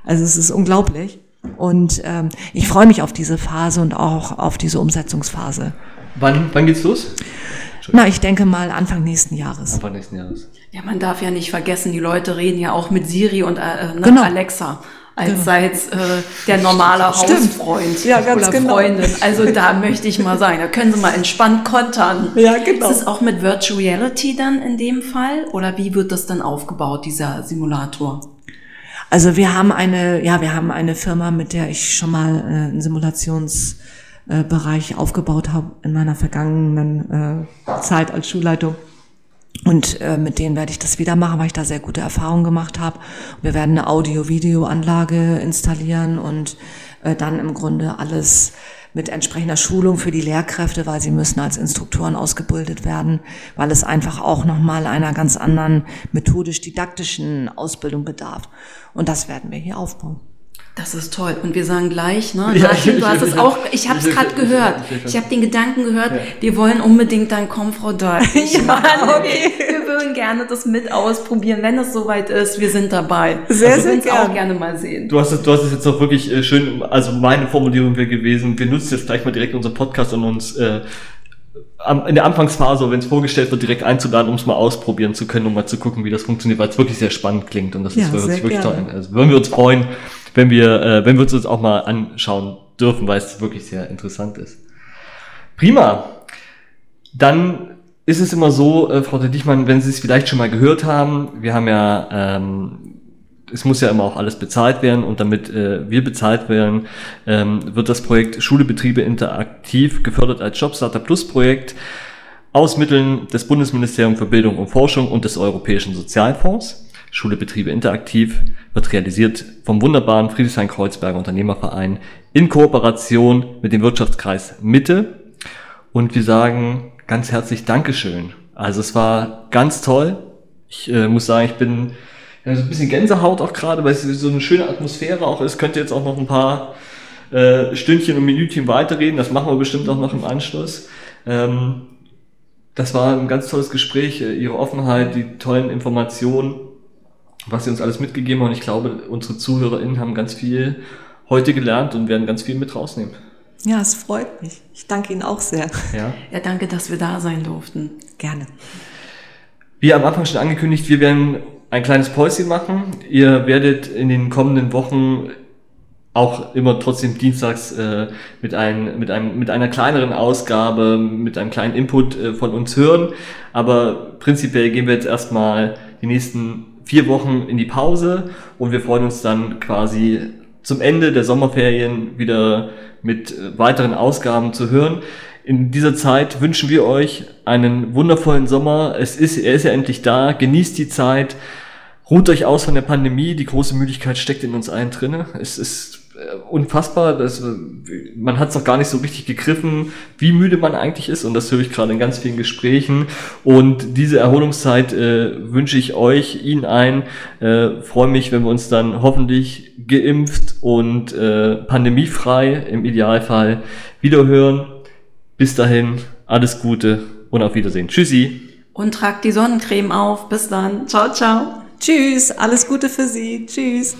Also es ist unglaublich. Und ähm, ich freue mich auf diese Phase und auch auf diese Umsetzungsphase. Wann, wann geht's los? Na, ich denke mal Anfang nächsten Jahres. Anfang nächsten Jahres. Ja, man darf ja nicht vergessen, die Leute reden ja auch mit Siri und äh, ne, Genau. Alexa. Als sei es äh, der normale Stimmt. Hausfreund Ja, ganz oder genau. Freundin. Also da möchte ich mal sagen, da können Sie mal entspannt kontern. Ja, genau. Ist es auch mit Virtual Reality dann in dem Fall? Oder wie wird das dann aufgebaut, dieser Simulator? Also wir haben eine, ja, wir haben eine Firma, mit der ich schon mal äh, einen Simulationsbereich aufgebaut habe in meiner vergangenen äh, Zeit als Schulleitung. Und äh, mit denen werde ich das wieder machen, weil ich da sehr gute Erfahrungen gemacht habe. Wir werden eine Audio-Video-Anlage installieren und äh, dann im Grunde alles mit entsprechender Schulung für die Lehrkräfte, weil sie müssen als Instruktoren ausgebildet werden, weil es einfach auch nochmal einer ganz anderen methodisch-didaktischen Ausbildung bedarf. Und das werden wir hier aufbauen. Das ist toll. Und wir sagen gleich, ne? Ja, ich- du hast es auch, ich habe es gerade gehört. ich- habe den Gedanken gehört, wir wollen unbedingt dann kommen, Frau Deutsch. Ja, okay. wir, würden gerne das mit ausprobieren, wenn es soweit ist. Wir sind dabei. Sehr, wir sehr würden es gern. auch gerne mal sehen. Du hast es, du hast es jetzt noch wirklich äh, schön, also meine Formulierung wäre gewesen, wir nutzen jetzt gleich mal direkt unseren Podcast und uns äh, am- in der Anfangsphase, wenn es vorgestellt wird, direkt einzuladen, um es mal ausprobieren zu können, um mal zu gucken, wie das funktioniert, weil es wirklich sehr spannend klingt und das Ja, ist wirklich toll gerne. Also würden wir uns freuen, wenn wir, äh, wenn wir uns das auch mal anschauen dürfen, weil es wirklich sehr interessant ist. Prima. Dann ist es immer so, äh, Frau Dichmann, wenn Sie es vielleicht schon mal gehört haben, wir haben ja, ähm, es muss ja immer auch alles bezahlt werden und damit äh, wir bezahlt werden, ähm, wird das Projekt Schule, Betriebe interaktiv gefördert als Jobstarter Plus Projekt aus Mitteln des Bundesministeriums für Bildung und Forschung und des Europäischen Sozialfonds. Schule, Betriebe interaktiv wird realisiert vom wunderbaren Friedrichshain-Kreuzberger Unternehmerverein in Kooperation mit dem Wirtschaftskreis Mitte. Und wir sagen ganz herzlich Dankeschön. Also es war ganz toll. Ich äh, muss sagen, ich bin ja, so ein bisschen Gänsehaut auch gerade, weil es so eine schöne Atmosphäre auch ist. Könnte jetzt auch noch ein paar äh, Stündchen und Minütchen weiterreden. Das machen wir bestimmt auch noch im Anschluss. Ähm, das war ein ganz tolles Gespräch. äh, Ihre Offenheit, die tollen Informationen, was Sie uns alles mitgegeben haben. Und ich glaube, unsere ZuhörerInnen haben ganz viel heute gelernt und werden ganz viel mit rausnehmen. Ja, es freut mich. Ich danke Ihnen auch sehr. Ja. Ja, danke, dass wir da sein durften. Gerne. Wie am Anfang schon angekündigt, wir werden ein kleines Päuschen machen. Ihr werdet in den kommenden Wochen auch immer trotzdem dienstags äh, mit, ein, mit, einem, mit einer kleineren Ausgabe, mit einem kleinen Input äh, von uns hören. Aber prinzipiell gehen wir jetzt erstmal die nächsten vier Wochen in die Pause und wir freuen uns dann quasi zum Ende der Sommerferien wieder mit äh, weiteren Ausgaben zu hören. In dieser Zeit wünschen wir euch einen wundervollen Sommer. Es ist, er ist ja endlich da. Genießt die Zeit. Ruht euch aus von der Pandemie. Die große Müdigkeit steckt in uns allen drinne. Es ist unfassbar. Das, man hat es noch gar nicht so richtig gegriffen, wie müde man eigentlich ist. Und das höre ich gerade in ganz vielen Gesprächen. Und diese Erholungszeit äh, wünsche ich euch, Ihnen ein. Äh, Freue mich, wenn wir uns dann hoffentlich geimpft und äh, pandemiefrei im Idealfall wiederhören. Bis dahin, alles Gute und auf Wiedersehen. Tschüssi. Und tragt die Sonnencreme auf. Bis dann. Ciao, ciao. Tschüss. Alles Gute für Sie. Tschüss.